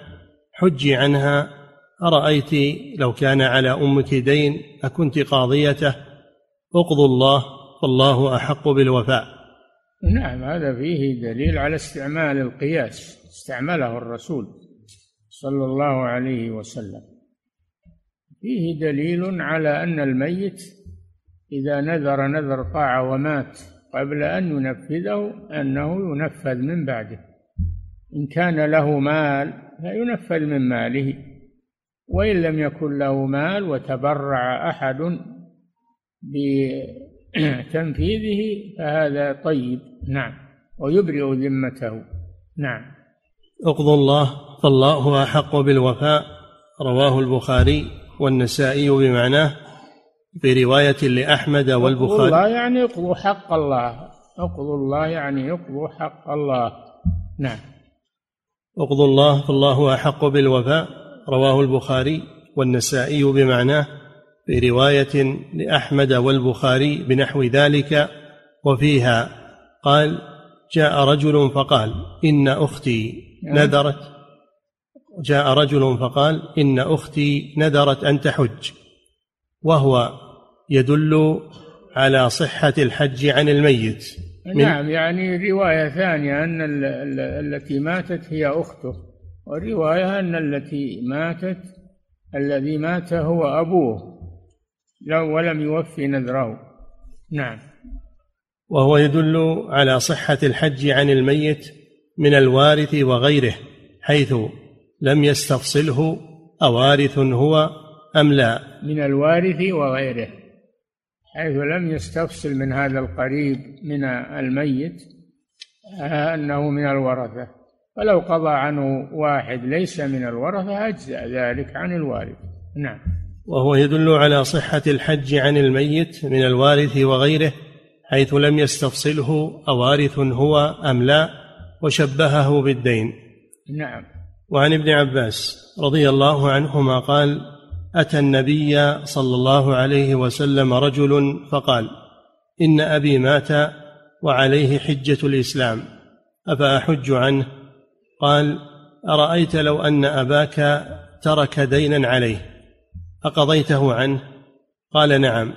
حجي عنها. أرأيت لو كان على أمك دين أكنت قاضيته؟ اقضوا الله فالله أحق بالوفاء. نعم هذا فيه دليل على استعمال القياس استعمله الرسول صلى الله عليه وسلم. فيه دليل على أن الميت إذا نذر نذر طاعة ومات قبل أن ينفذه أنه ينفذ من بعده. إن كان له مال فينفذ من ماله. وإن لم يكن له مال وتبرع أحد بتنفيذه فهذا طيب. نعم. ويبرئ ذمته. نعم. اقضوا الله فالله أحق بالوفاء رواه البخاري والنسائي بمعناه في رواية لأحمد والبخاري. الله يعني اقضوا حق الله. اقضوا الله يعني اقضوا حق الله. نعم. اقضوا الله فالله أحق بالوفاء رواه البخاري والنسائي بمعناه في رواية لأحمد والبخاري بنحو ذلك وفيها قال جاء رجل فقال إن أختي نعم. نذرت. جاء رجل فقال إن أختي نذرت أن تحج. وهو يدل على صحة الحج عن الميت. نعم يعني رواية ثانية أن التي ماتت هي أخته. ورواية أن التي ماتت الذي مات هو أبوه لو ولم يوفي نذره. نعم. وهو يدل على صحة الحج عن الميت من الوارث وغيره حيث لم يستفصله أوارث هو أم لا. من الوارث وغيره حيث لم يستفصل من هذا القريب من الميت أنه من الورثة. فلو قضى عنه واحد ليس من الورثة أجزأ ذلك عن الوارث. نعم. وهو يدل على صحة الحج عن الميت من الوارث وغيره حيث لم يستفصله أوارث هو أم لا وشبهه بالدين. نعم. وعن ابن عباس رضي الله عنهما قال أتى النبي صلى الله عليه وسلم رجل فقال إن أبي مات وعليه حجة الإسلام أفأحج عنه؟ قال أرأيت لو أن أباك ترك دينا عليه أقضيته عنه؟ قال نعم.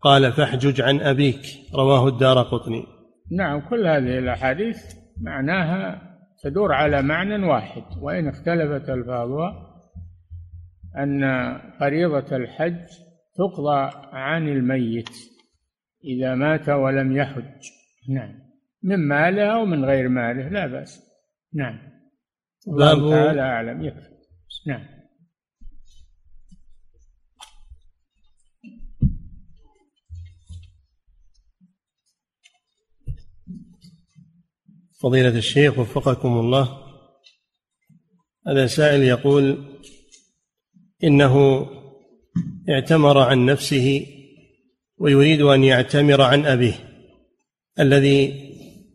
قال فاحجج عن أبيك. رواه الدار قطني. نعم كل هذه الأحاديث معناها تدور على معنى واحد وإن اختلفت ألفاظها أن فريضة الحج تقضى عن الميت إذا مات ولم يحج. نعم. من ماله أو من غير ماله لا بأس. نعم. الله تعالى أعلم يكفي. نعم. فضيلة الشيخ وفقكم الله هذا سائل يقول إنه اعتمر عن نفسه ويريد أن يعتمر عن أبيه الذي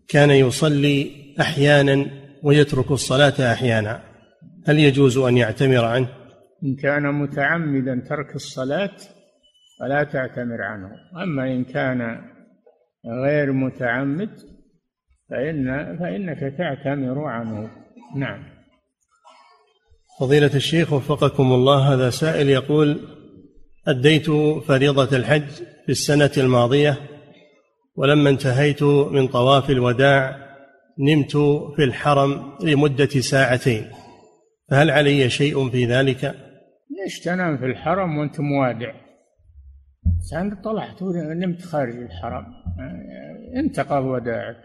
كان يصلي أحيانا ويترك الصلاة أحيانا. هل يجوز أن يعتمر عنه؟ إن كان متعمدا ترك الصلاة فلا تعتمر عنه. أما إن كان غير متعمد فإن فإنك تعتمر عنه. نعم. فضيلة الشيخ وفقكم الله هذا سائل يقول أديت فريضة الحج في السنة الماضية ولما انتهيت من طواف الوداع نمت في الحرم لمدة ساعتين فهل علي شيء في ذلك؟ ليش تنام في الحرم وأنت موادع؟ أنت طلعت ونمت خارج الحرم انتقض وداعك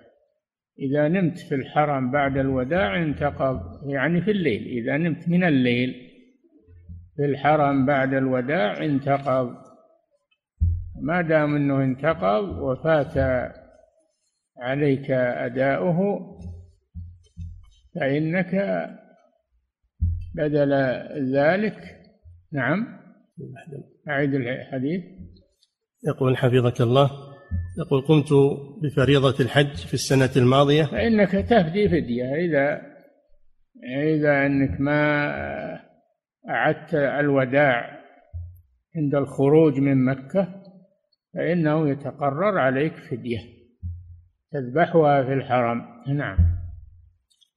إذا نمت في الحرم بعد الوداع انتقض يعني في الليل إذا نمت من الليل في الحرم بعد الوداع انتقض ما دام إنه انتقض وفات عليك أداؤه فإنك بدل ذلك نعم أعيد الحديث. يقول حفظك الله يقول قمت بفريضة الحج في السنة الماضية. فإنك تفدي فدية إذا إذا أنك ما أعدت الوداع عند الخروج من مكة فإنه يتقرر عليك فدية. تذبحها في الحرم. نعم.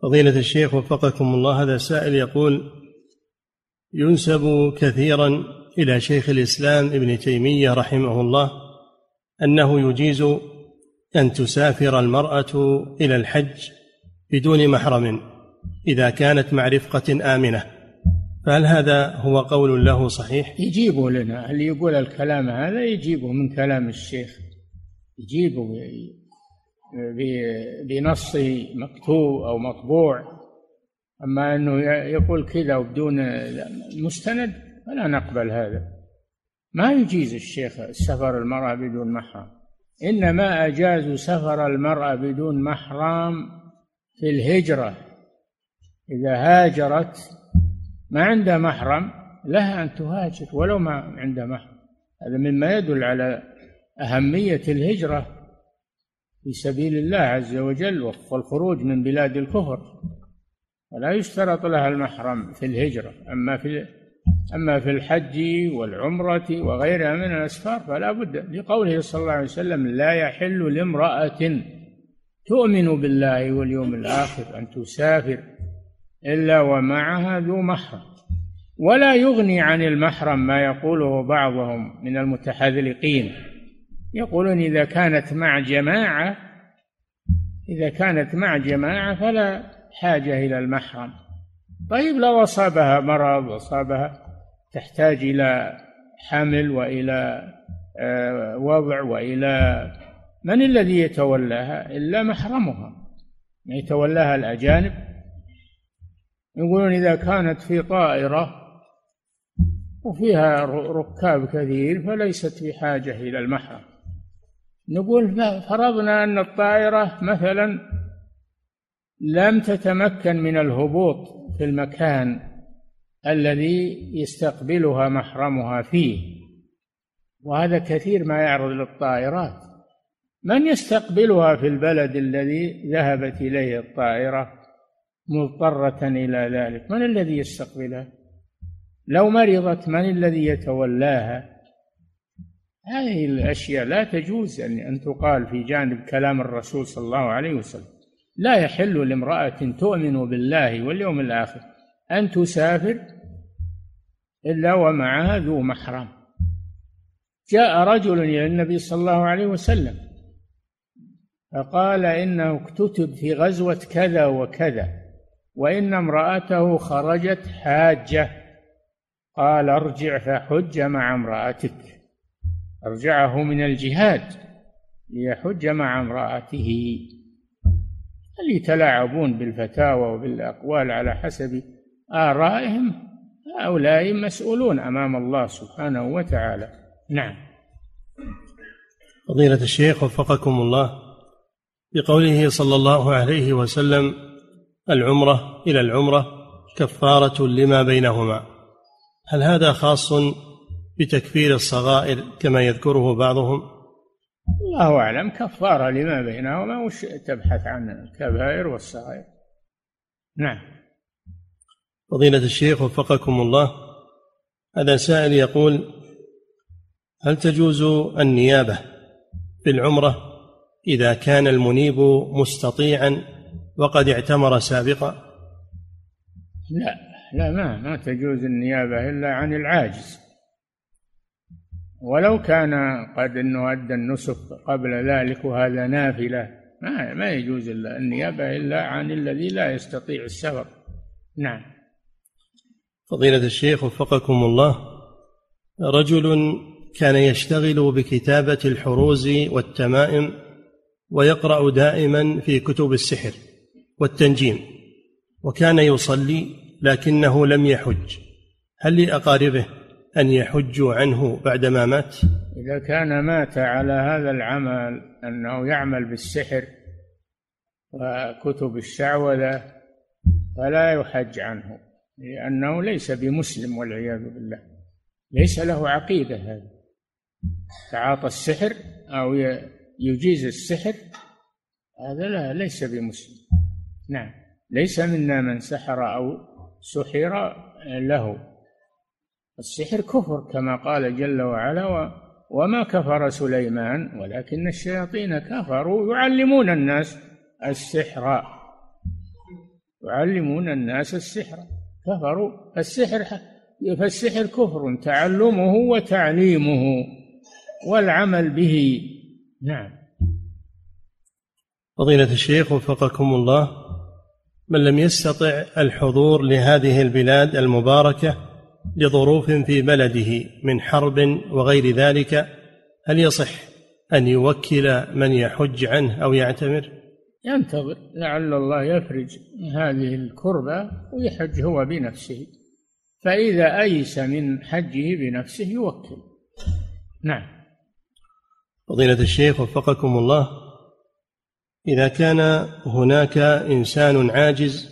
فضيلة الشيخ وفقكم الله هذا سائل يقول ينسب كثيرا إلى شيخ الإسلام ابن تيمية رحمه الله أنه يجيز أن تسافر المرأة إلى الحج بدون محرم إذا كانت مع رفقة آمنة. فهل هذا هو قول له صحيح؟ يجيبه لنا اللي يقول الكلام هذا؟ يجيبه من كلام الشيخ. يجيبه بنص مكتوب أو مطبوع أما أنه يقول كذا وبدون مستند فلا نقبل هذا. ما يجيز الشيخ سفر المرأة بدون محرم. إنما أجازوا سفر المرأة بدون محرم في الهجرة. إذا هاجرت ما عندها محرم لها أن تهاجر ولو ما عندها محرم. هذا مما يدل على أهمية الهجرة. في سبيل الله عز وجل والخروج من بلاد الكفر. ولا يشترط لها المحرم في الهجرة. أما في أما في الحج والعمرة وغيرها من الأسفار فلا بد. لقوله صلى الله عليه وسلم لا يحل لامرأة تؤمن بالله واليوم الآخر أن تسافر إلا ومعها ذو محرم. ولا يغني عن المحرم ما يقوله بعضهم من المتحذلقين. يقولون إذا كانت مع جماعة إذا كانت مع جماعة فلا حاجة إلى المحرم. طيب لو أصابها مرض أصابها تحتاج إلى حمل وإلى آه، وضع وإلى من الذي يتولاها؟ إلا محرمها. يتولاها الأجانب. يقولون إذا كانت في طائرة وفيها ركاب كثير فليست بحاجة إلى المحرم. نقول فرضنا أن الطائرة مثلا لم تتمكن من الهبوط في المكان الذي يستقبلها محرمها فيه. وهذا كثير ما يعرض للطائرات. من يستقبلها في البلد الذي ذهبت إليه الطائرة مضطرة إلى ذلك؟ من الذي يستقبلها؟ لو مرضت من الذي يتولاها؟ هذه الأشياء لا تجوز أن أن تقال في جانب كلام الرسول صلى الله عليه وسلم. لا يحل لامرأة تؤمن بالله واليوم الآخر أن تسافر إلا ومعها ذو محرم. جاء رجل إلى النبي صلى الله عليه وسلم فقال إنه اكتتب في غزوة كذا وكذا وإن امرأته خرجت حاجة. قال ارجع فحج مع امرأتك. أرجعه من الجهاد ليحج مع امرأته. اللي يتلاعبون بالفتاوى وبالأقوال على حسب آرائهم؟ هؤلاء مسؤولون أمام الله سبحانه وتعالى. نعم. فضيلة الشيخ وفقكم الله بقوله صلى الله عليه وسلم العمرة إلى العمرة كفارة لما بينهما. هل هذا خاص بتكفير الصغائر كما يذكره بعضهم؟ الله أعلم. كفارة لما بينهما وش تبحث عن الكبائر والصغائر. نعم. فضيلة الشيخ وفقكم الله هذا سائل يقول هل تجوز النيابة في العمرة إذا كان المنيب مستطيعا وقد اعتمر سابقا؟ لا لا ما ما تجوز النيابة إلا عن العاجز. ولو كان قد انه ادى النسك قبل ذلك وهذا نافلة ما ما يجوز النيابة إلا عن الذي لا يستطيع السفر نعم. فضيلة الشيخ وفقكم الله رجل كان يشتغل بكتابة الحروز والتمائم ويقرأ دائما في كتب السحر والتنجيم وكان يصلي لكنه لم يحج هل لأقاربه؟ أن يحجوا عنه بعدما مات؟ إذا كان مات على هذا العمل أنه يعمل بالسحر وكتب الشعوذة فلا يحج عنه لأنه ليس بمسلم والعياذ بالله. ليس له عقيدة هذا تعاطى السحر أو يجيز السحر هذا لا ليس بمسلم. نعم. ليس منا من سحر أو سحر له. السحر كفر كما قال جل وعلا وما كفر سليمان ولكن الشياطين كفروا يعلمون الناس السحر. يعلمون الناس السحر. كفروا. السحر فالسحر كفر تعلمه وتعليمه والعمل به. نعم. فضيلة الشيخ وفقكم الله من لم يستطع الحضور لهذه البلاد المباركة لظروف في بلده من حرب وغير ذلك هل يصح أن يوكل من يحج عنه أو يعتمر؟ ينتظر لعل الله يفرج هذه الكربة ويحج هو بنفسه. فإذا أيس من حجه بنفسه يوكل. نعم. فضيلة الشيخ وفقكم الله إذا كان هناك إنسان عاجز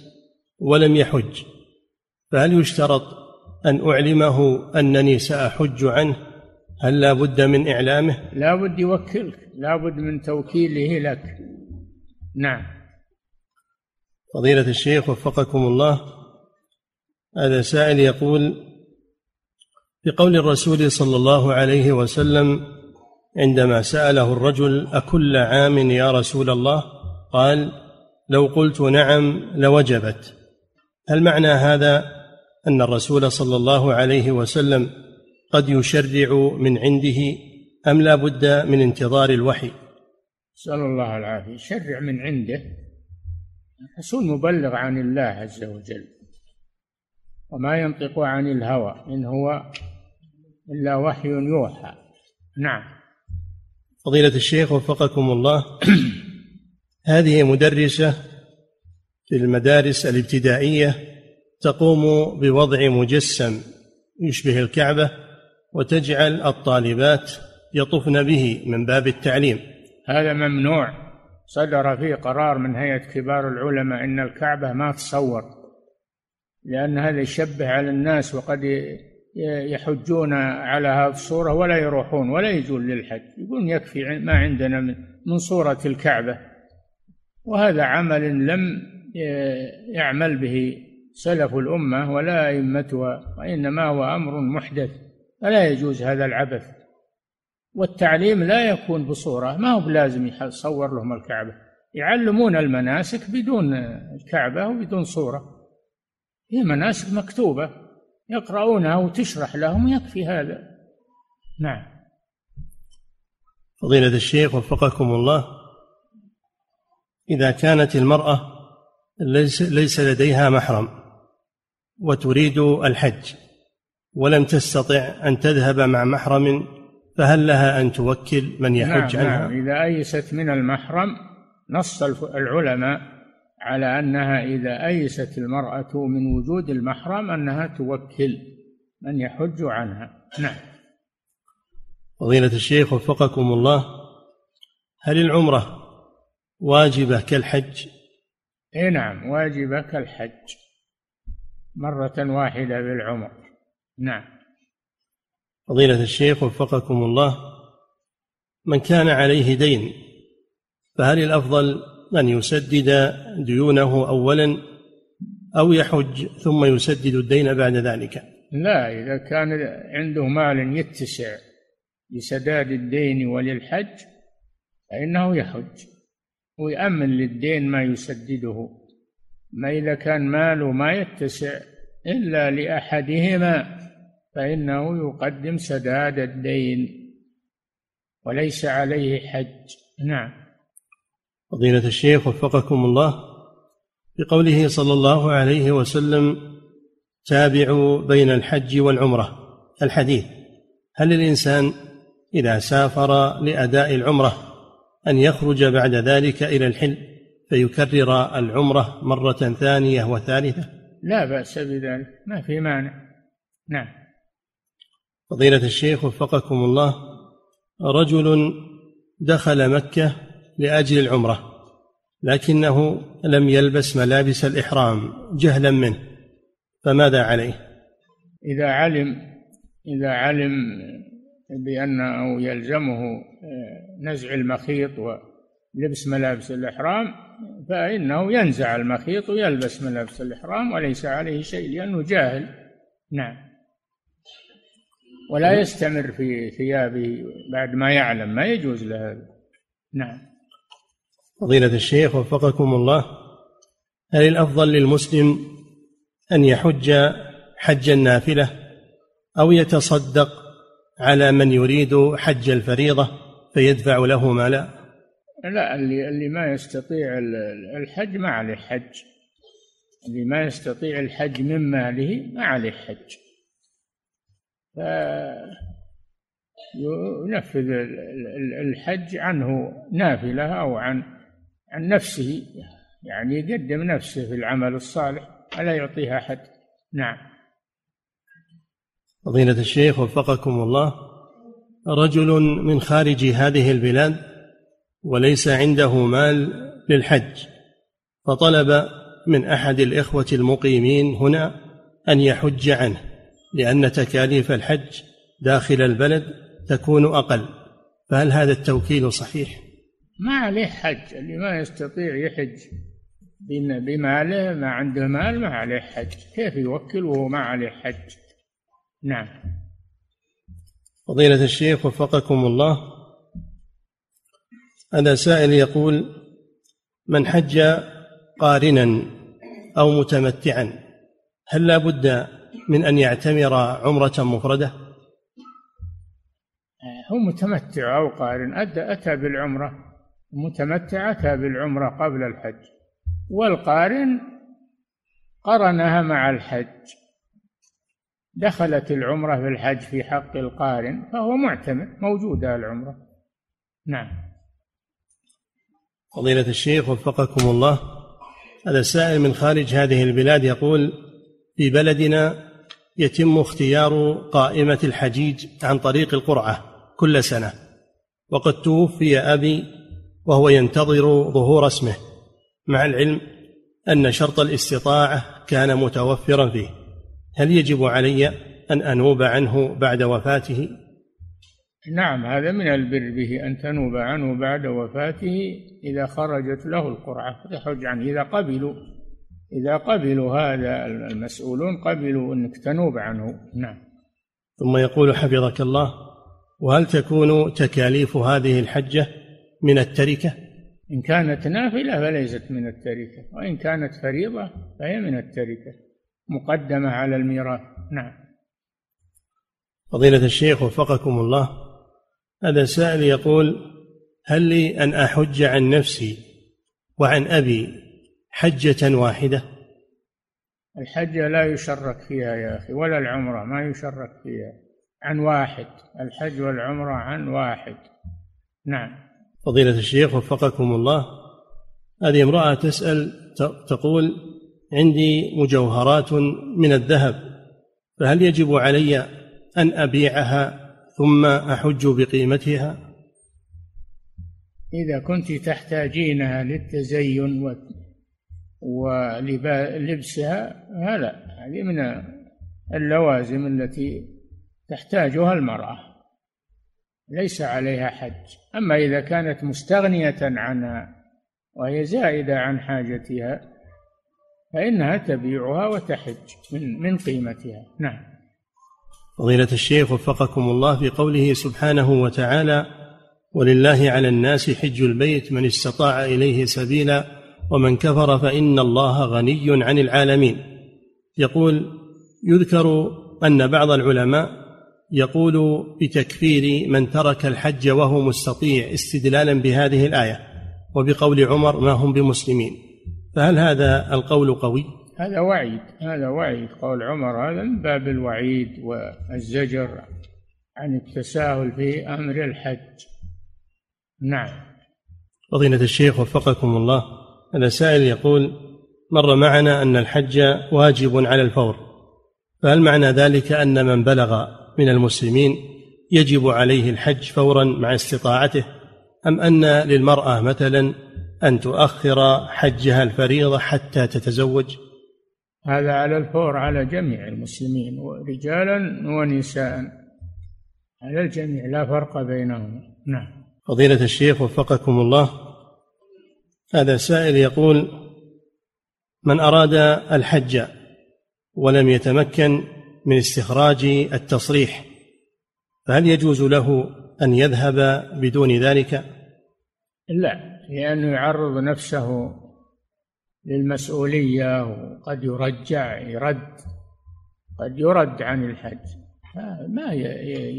ولم يحج فهل يشترط أن أعلمه أنني سأحج عنه هل لا بد من إعلامه؟ لا بد يوكلك لا بد من توكيله لك. نعم. فضيلة الشيخ وفقكم الله هذا سائل يقول بقول الرسول صلى الله عليه وسلم عندما سأله الرجل أكل عام يا رسول الله؟ قال لو قلت نعم لوجبت. هل معنى هذا؟ أن الرسول صلى الله عليه وسلم قد يشرع من عنده أم لا بد من انتظار الوحي؟ نسأل الله العافية. يشرع من عنده؟ الرسول مبلغ عن الله عز وجل وما ينطق عن الهوى إن هو إلا وحي يوحى. نعم. فضيلة الشيخ وفقكم الله هذه مدرسة في المدارس الابتدائية تقوم بوضع مجسم يشبه الكعبة وتجعل الطالبات يطفن به من باب التعليم. هذا ممنوع. صدر فيه قرار من هيئة كبار العلماء إن الكعبة ما تصور لأن هذا يشبه على الناس وقد يحجون على هذه الصورة ولا يروحون ولا يجون للحج. يقول يكفي ما عندنا من صورة الكعبة. وهذا عمل لم يعمل به سلف الأمة ولا أئمتها وإنما هو أمر محدث فلا يجوز هذا العبث. والتعليم لا يكون بصورة ما هو بلازم يصور لهم الكعبة؟ يعلمون المناسك بدون الكعبة وبدون صورة. هي مناسك مكتوبة يقرؤونها وتشرح لهم يكفي هذا. نعم. فضيلة الشيخ وفقكم الله. إذا كانت المرأة ليس, ليس لديها محرم وتريد الحج ولم تستطع أن تذهب مع محرم فهل لها أن توكل من يحج نعم عنها؟ نعم إذا أيست من المحرم نص العلماء على أنها إذا أيست المرأة من وجود المحرم أنها توكل من يحج عنها. نعم. فضيلة الشيخ وفقكم الله هل العمرة واجبة كالحج؟ اي نعم واجبة كالحج. مرة واحدة بالعمر. نعم. فضيلة الشيخ وفقكم الله من كان عليه دين فهل الأفضل أن يسدد ديونه أولا أو يحج ثم يسدد الدين بعد ذلك؟ لا إذا كان عنده مال يتسع لسداد الدين وللحج فإنه يحج. ويأمن للدين ما يسدده. ما إذا كان ماله ما يتسع إلا لأحدهما فإنه يقدم سداد الدين وليس عليه حج. نعم. فضيلة الشيخ وفقكم الله بقوله صلى الله عليه وسلم تابعوا بين الحج والعمرة. الحديث هل الإنسان إذا سافر لأداء العمرة أن يخرج بعد ذلك إلى الحل؟ فيكرر العمرة مرة ثانية وثالثة؟ لا بأس بذلك ما في مانع. نعم. فضيلة الشيخ وفقكم الله رجل دخل مكة لأجل العمرة لكنه لم يلبس ملابس الإحرام جهلا منه فماذا عليه؟ إذا علم إذا علم بأنه يلزمه آه، نزع المخيط ولبس ملابس الإحرام فإنه ينزع المخيط ويلبس ملابس الإحرام وليس عليه شيء لأنه جاهل. نعم. ولا يستمر في ثيابه بعد ما يعلم ما يجوز له هذا. نعم. فضيلة الشيخ وفقكم الله هل الأفضل للمسلم أن يحج حج النافلة أو يتصدق على من يريد حج الفريضة فيدفع له مالا؟ لا اللي اللي ما يستطيع الحج ما عليه حج. اللي ما يستطيع الحج من ماله ما عليه حج. ينفذ الحج عنه نافلة أو عن عن نفسه يعني يقدم نفسه في العمل الصالح ولا يعطيها أحد. نعم. فضيلة الشيخ وفقكم الله رجل من خارج هذه البلاد وليس عنده مال للحج فطلب من أحد الإخوة المقيمين هنا أن يحج عنه لأن تكاليف الحج داخل البلد تكون أقل. فهل هذا التوكيل صحيح؟ ما عليه حج اللي ما يستطيع يحج بماله ما عنده مال ما عليه حج. كيف يوكل وهو ما عليه حج؟ نعم. فضيلة الشيخ وفقكم الله هذا سائل يقول من حج قارنا أو متمتعا هل لا بد من أن يعتمر عمرة مفردة؟ هو متمتع أو قارن أتى بالعمرة متمتع أتى بالعمرة قبل الحج والقارن قرنها مع الحج دخلت العمرة في الحج في حق القارن فهو معتمر موجودة العمرة. نعم. فضيلة الشيخ وفقكم الله هذا السائل من خارج هذه البلاد يقول في بلدنا يتم اختيار قائمة الحجيج عن طريق القرعة كل سنة وقد توفي أبي وهو ينتظر ظهور اسمه مع العلم أن شرط الاستطاعة كان متوفرا فيه هل يجب علي أن أنوب عنه بعد وفاته؟ نعم هذا من البر به أن تنوب عنه بعد وفاته إذا خرجت له القرعة تحج عنه. إذا قبلوا إذا قبلوا هذا المسؤولون قبلوا أنك تنوب عنه. نعم. ثم يقول حفظك الله وهل تكون تكاليف هذه الحجة من التركة؟ إن كانت نافلة فليست من التركة وإن كانت فريضة فهي من التركة مقدمة على الميراث. نعم. فضيلة الشيخ وفقكم الله هذا سائل يقول هل لي أن أحج عن نفسي وعن أبي حجة واحدة؟ الحجة لا يشرك فيها يا أخي ولا العمرة ما يشرك فيها. عن واحد الحج والعمرة عن واحد. نعم. فضيلة الشيخ وفقكم الله. هذه امرأة تسأل تقول عندي مجوهرات من الذهب فهل يجب علي أن أبيعها ثم أحج بقيمتها؟ إذا كنت تحتاجينها للتزين ولبسها هذا هذه من اللوازم التي تحتاجها المرأة. ليس عليها حج. أما إذا كانت مستغنية عنها وهي زائدة عن حاجتها فإنها تبيعها وتحج من قيمتها. نعم. فضيلة الشيخ وفقكم الله في قوله سبحانه وتعالى ولله على الناس حج البيت من استطاع إليه سبيلا ومن كفر فإن الله غني عن العالمين يقول يذكر أن بعض العلماء يقول بتكفير من ترك الحج وهو مستطيع استدلالا بهذه الآية وبقول عمر ما هم بمسلمين فهل هذا القول قوي؟ هذا وعيد هذا وعيد. قول عمر هذا من باب الوعيد والزجر عن التساهل في أمر الحج. نعم. فضيلة الشيخ وفقكم الله هذا سائل يقول مر معنا أن الحج واجب على الفور فهل معنى ذلك أن من بلغ من المسلمين يجب عليه الحج فورا مع استطاعته؟ أم أن للمرأة مثلا أن تؤخر حجها الفريضة حتى تتزوج؟ هذا على الفور على جميع المسلمين رجالا ونساء. على الجميع لا فرق بينهم. نعم. فضيلة الشيخ وفقكم الله. هذا سائل يقول من أراد الحج ولم يتمكن من استخراج التصريح فهل يجوز له أن يذهب بدون ذلك؟ لا لأنه يعرض نفسه للمسؤولية وقد يرجع يرد قد يرد عن الحج. ما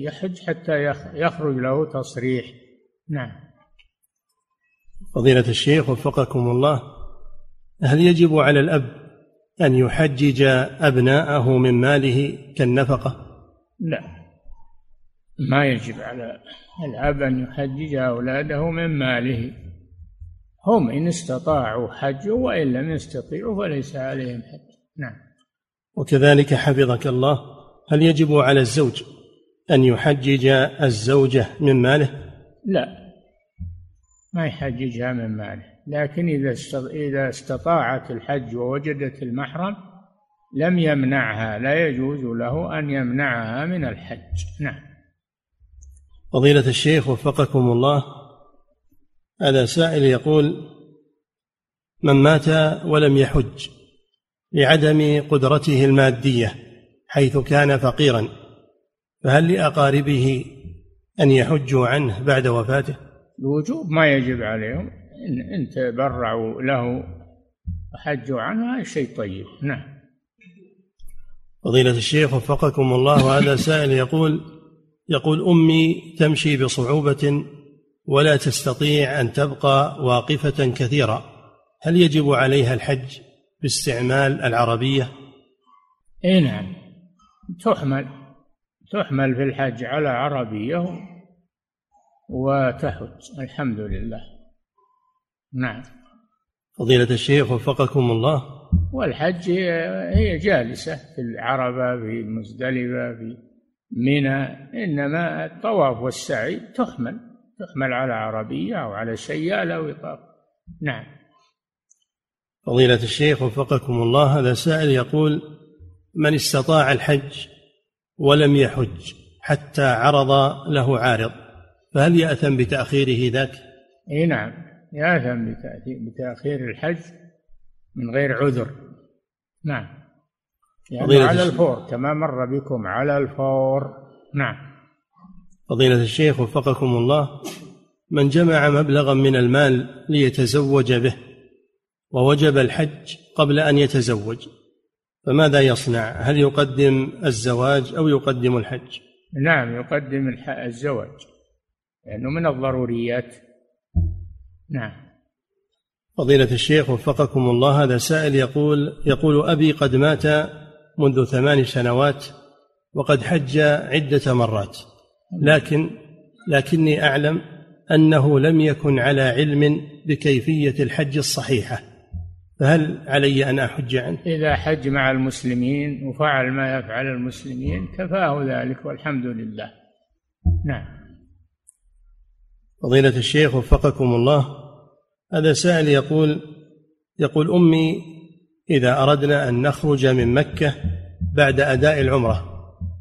يحج حتى يخرج له تصريح. نعم. فضيلة الشيخ وفقكم الله هل يجب على الأب أن يحجج أبناءه من ماله كالنفقة؟ لا. ما يجب على الأب أن يحجج أولاده من ماله. هم إن استطاعوا حجوا وإن لم يستطيعوا فليس عليهم حج. نعم. وكذلك حفظك الله هل يجب على الزوج أن يحجج الزوجة من ماله؟ لا. ما يحججها من ماله. لكن إذا إذا استطاعت الحج ووجدت المحرم لم يمنعها لا يجوز له أن يمنعها من الحج. نعم. فضيلة الشيخ وفقكم الله هذا سائل يقول من مات ولم يحج لعدم قدرته المادية حيث كان فقيرا فهل لأقاربه أن يحجوا عنه بعد وفاته؟ الوجوب ما يجب عليهم. ان تبرعوا له وحجوا عنه هذا شيء طيب. نعم. فضيلة الشيخ وفقكم الله وهذا سائل يقول يقول أمي تمشي بصعوبة ولا تستطيع أن تبقى واقفة كثيرا هل يجب عليها الحج باستعمال العربية؟ اي نعم. تحمل تحمل في الحج على عربية وتحج. الحمد لله. نعم. فضيلة الشيخ وفقكم الله. والحج هي جالسة في العربة في مزدلفة في منى إنما الطواف والسعي تحمل. تحمل على عربية أو على سيالة ويطاف نعم. فضيلة الشيخ وفقكم الله هذا سائل يقول من استطاع الحج ولم يحج حتى عرض له عارض فهل يأثم بتأخيره ذاك؟ إي نعم يأثم بتأخير الحج من غير عذر. نعم. يعني على الفور كما مر بكم على الفور. نعم. فضيلة الشيخ وفقكم الله من جمع مبلغا من المال ليتزوج به ووجب الحج قبل أن يتزوج فماذا يصنع؟ هل يقدم الزواج أو يقدم الحج؟ نعم يقدم الزواج لأنه من الضروريات. نعم. فضيلة الشيخ وفقكم الله هذا سائل يقول يقول أبي قد مات منذ ثمان سنوات وقد حج عدة مرات. لكن لكني أعلم أنه لم يكن على علم بكيفية الحج الصحيحة. فهل علي أن أحج عنه؟ إذا حج مع المسلمين وفعل ما يفعل المسلمين كفاه ذلك والحمد لله. نعم. فضيلة الشيخ وفقكم الله هذا سائل يقول يقول أمي إذا أردنا أن نخرج من مكة بعد أداء العمرة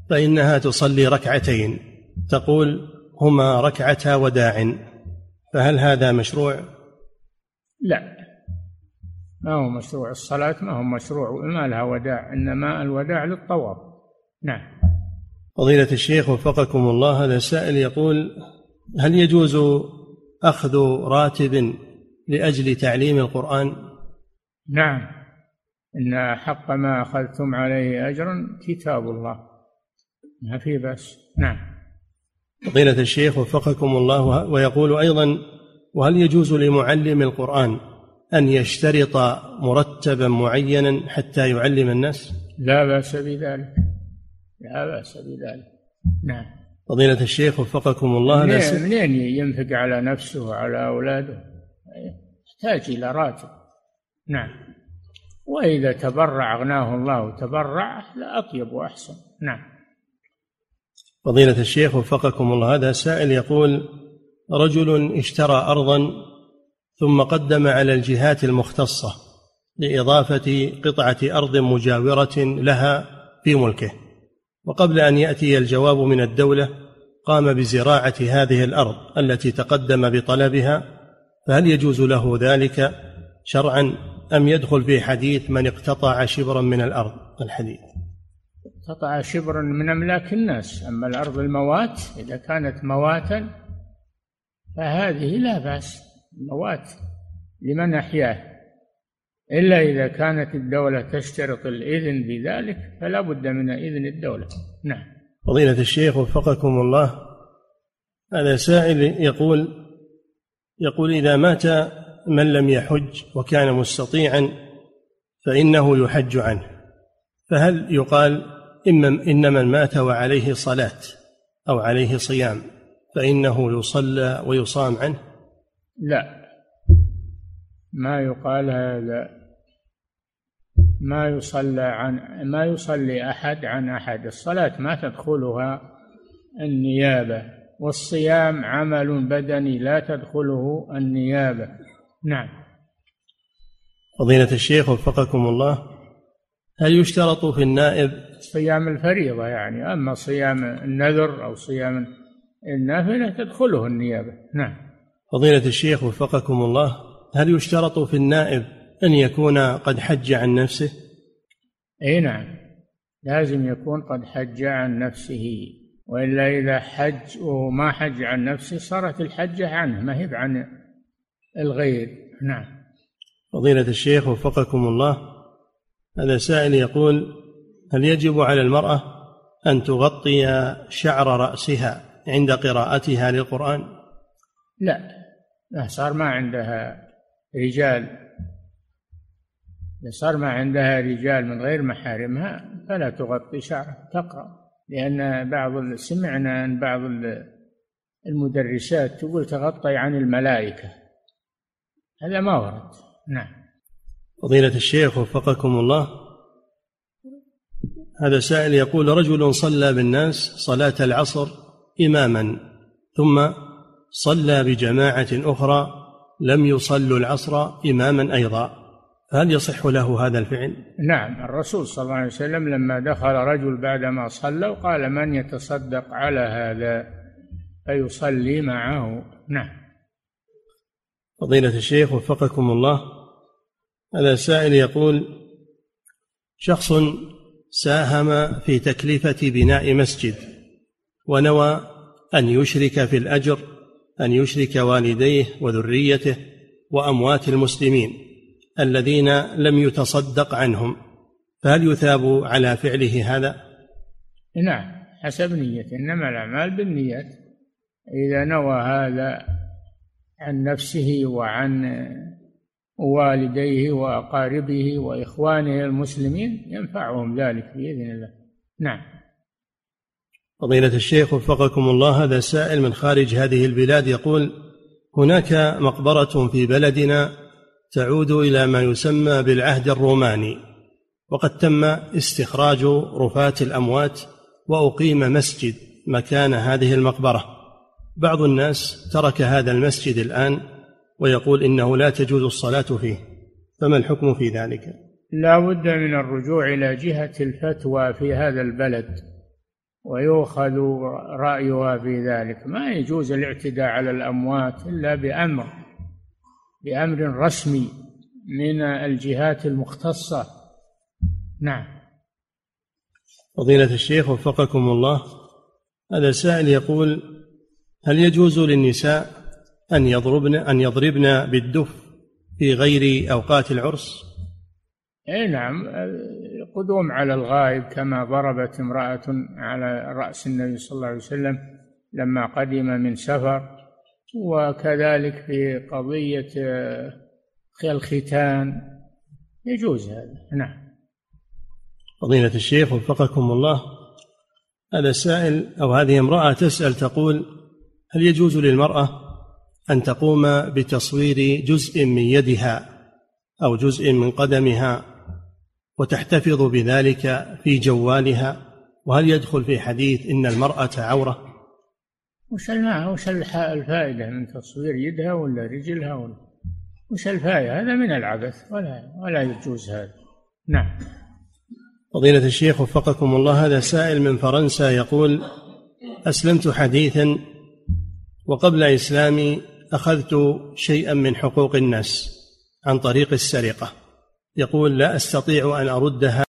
فإنها تصلي ركعتين. تقول هما ركعتا وداع فهل هذا مشروع؟ لا. ما هو مشروع الصلاة ما هو مشروع ما لها وداع إنما الوداع للطواف. نعم. فضيلة الشيخ وفقكم الله هذا سائل يقول هل يجوز أخذ راتب لأجل تعليم القرآن؟ نعم. إن حق ما أخذتم عليه أجرا كتاب الله. ما في بس نعم. فضيلة الشيخ وفقكم الله ويقول أيضا وهل يجوز لمعلم القرآن أن يشترط مرتبا معينا حتى يعلم الناس؟ لا بأس بذلك. لا بأس بذلك. نعم. فضيلة الشيخ وفقكم الله منين, منين ينفق على نفسه وعلى أولاده؟ يحتاج إلى راتب. نعم. وإذا تبرع أغناه الله وتبرع لأطيب وأحسن. نعم. فضيلة الشيخ وفقكم الله. هذا سائل يقول رجل اشترى أرضا ثم قدم على الجهات المختصة لإضافة قطعة أرض مجاورة لها في ملكه وقبل أن يأتي الجواب من الدولة قام بزراعة هذه الأرض التي تقدم بطلبها فهل يجوز له ذلك شرعا أم يدخل في حديث من اقتطع شبرا من الأرض؟ الحديث. اقتطع شبرا من أملاك الناس. أما الأرض الموات إذا كانت مواتا فهذه لا بأس. موات لمن أحياه. إلا إذا كانت الدولة تشترط الإذن بذلك فلا بد من إذن الدولة. نعم. فضيلة الشيخ وفقكم الله. هذا سائل يقول يقول إذا مات من لم يحج وكان مستطيعا فإنه يحج عنه. فهل يقال إن من مات وعليه صلاة أو عليه صيام فإنه يصلى ويصام عنه؟ لا. ما يقال هذا. ما يصلى عن ما يصلي أحد عن أحد. الصلاة ما تدخلها النيابة والصيام عمل بدني لا تدخله النيابة. نعم. فضيلة الشيخ وفقكم الله هل يشترط في النائب صيام الفريضة يعني. أما صيام النذر أو صيام النافلة تدخله النيابة. نعم. فضيلة الشيخ وفقكم الله هل يشترط في النائب أن يكون قد حج عن نفسه؟ أي نعم. لازم يكون قد حج عن نفسه. وإلا إذا حج وما حج عن نفسه صارت الحجة عنه ما هي عن الغير. نعم. فضيلة الشيخ وفقكم الله هذا سائل يقول هل يجب على المرأة أن تغطي شعر رأسها عند قراءتها للقرآن؟ لا صار ما عندها رجال. صار ما عندها رجال من غير محارمها فلا تغطي شعرها تقرأ. لأن بعض سمعنا أن بعض المدرسات تقول تغطي عن الملائكة. هذا ما ورد. نعم. فضيلة الشيخ وفقكم الله هذا سائل يقول رجل صلى بالناس صلاة العصر إماما ثم صلى بجماعة أخرى لم يصلوا العصر إماما أيضا. هل يصح له هذا الفعل؟ نعم الرسول صلى الله عليه وسلم لما دخل رجل بعدما صلى وقال من يتصدق على هذا فيصلي معه. نعم. فضيلة الشيخ وفقكم الله هذا سائل يقول شخص ساهم في تكلفة بناء مسجد ونوى أن يشرك في الأجر أن يشرك والديه وذريته وأموات المسلمين الذين لم يتصدق عنهم. فهل يثاب على فعله هذا؟ نعم حسب نيته إنما الأعمال بالنيات. إذا نوى هذا عن نفسه وعن والديه وأقاربه وإخوانه المسلمين ينفعهم ذلك بإذن الله. نعم. فضيلة الشيخ وفقكم الله هذا سائل من خارج هذه البلاد يقول هناك مقبرة في بلدنا تعود إلى ما يسمى بالعهد الروماني وقد تم استخراج رفاة الأموات وأقيم مسجد مكان هذه المقبرة. بعض الناس ترك هذا المسجد الآن ويقول إنه لا تجوز الصلاة فيه. فما الحكم في ذلك؟ لا بد من الرجوع إلى جهة الفتوى في هذا البلد ويؤخذ رأيها في ذلك. ما يجوز الاعتداء على الأموات إلا بأمر بأمر رسمي من الجهات المختصة. نعم. فضيلة الشيخ وفقكم الله هذا سائل يقول هل يجوز للنساء أن يضربن أن يضربن بالدف في غير أوقات العرس؟ اي نعم. قدوم على الغائب كما ضربت امرأة على رأس النبي صلى الله عليه وسلم لما قدم من سفر وكذلك في قضية الختان. يجوز هذا. نعم. فضيلة الشيخ وفقكم الله. هذا سائل أو هذه امرأة تسأل تقول هل يجوز للمرأة أن تقوم بتصوير جزء من يدها أو جزء من قدمها وتحتفظ بذلك في جوالها. وهل يدخل في حديث إن المرأة عورة؟ وش وش الفائدة من تصوير يدها ولا رجلها ولا وش الفائدة؟ هذا من العبث ولا ولا يجوز هذا. نعم. فضيلة الشيخ وفقكم الله هذا سائل من فرنسا يقول أسلمت حديثا وقبل إسلامي أخذت شيئا من حقوق الناس عن طريق السرقة. يقول لا أستطيع أن أردها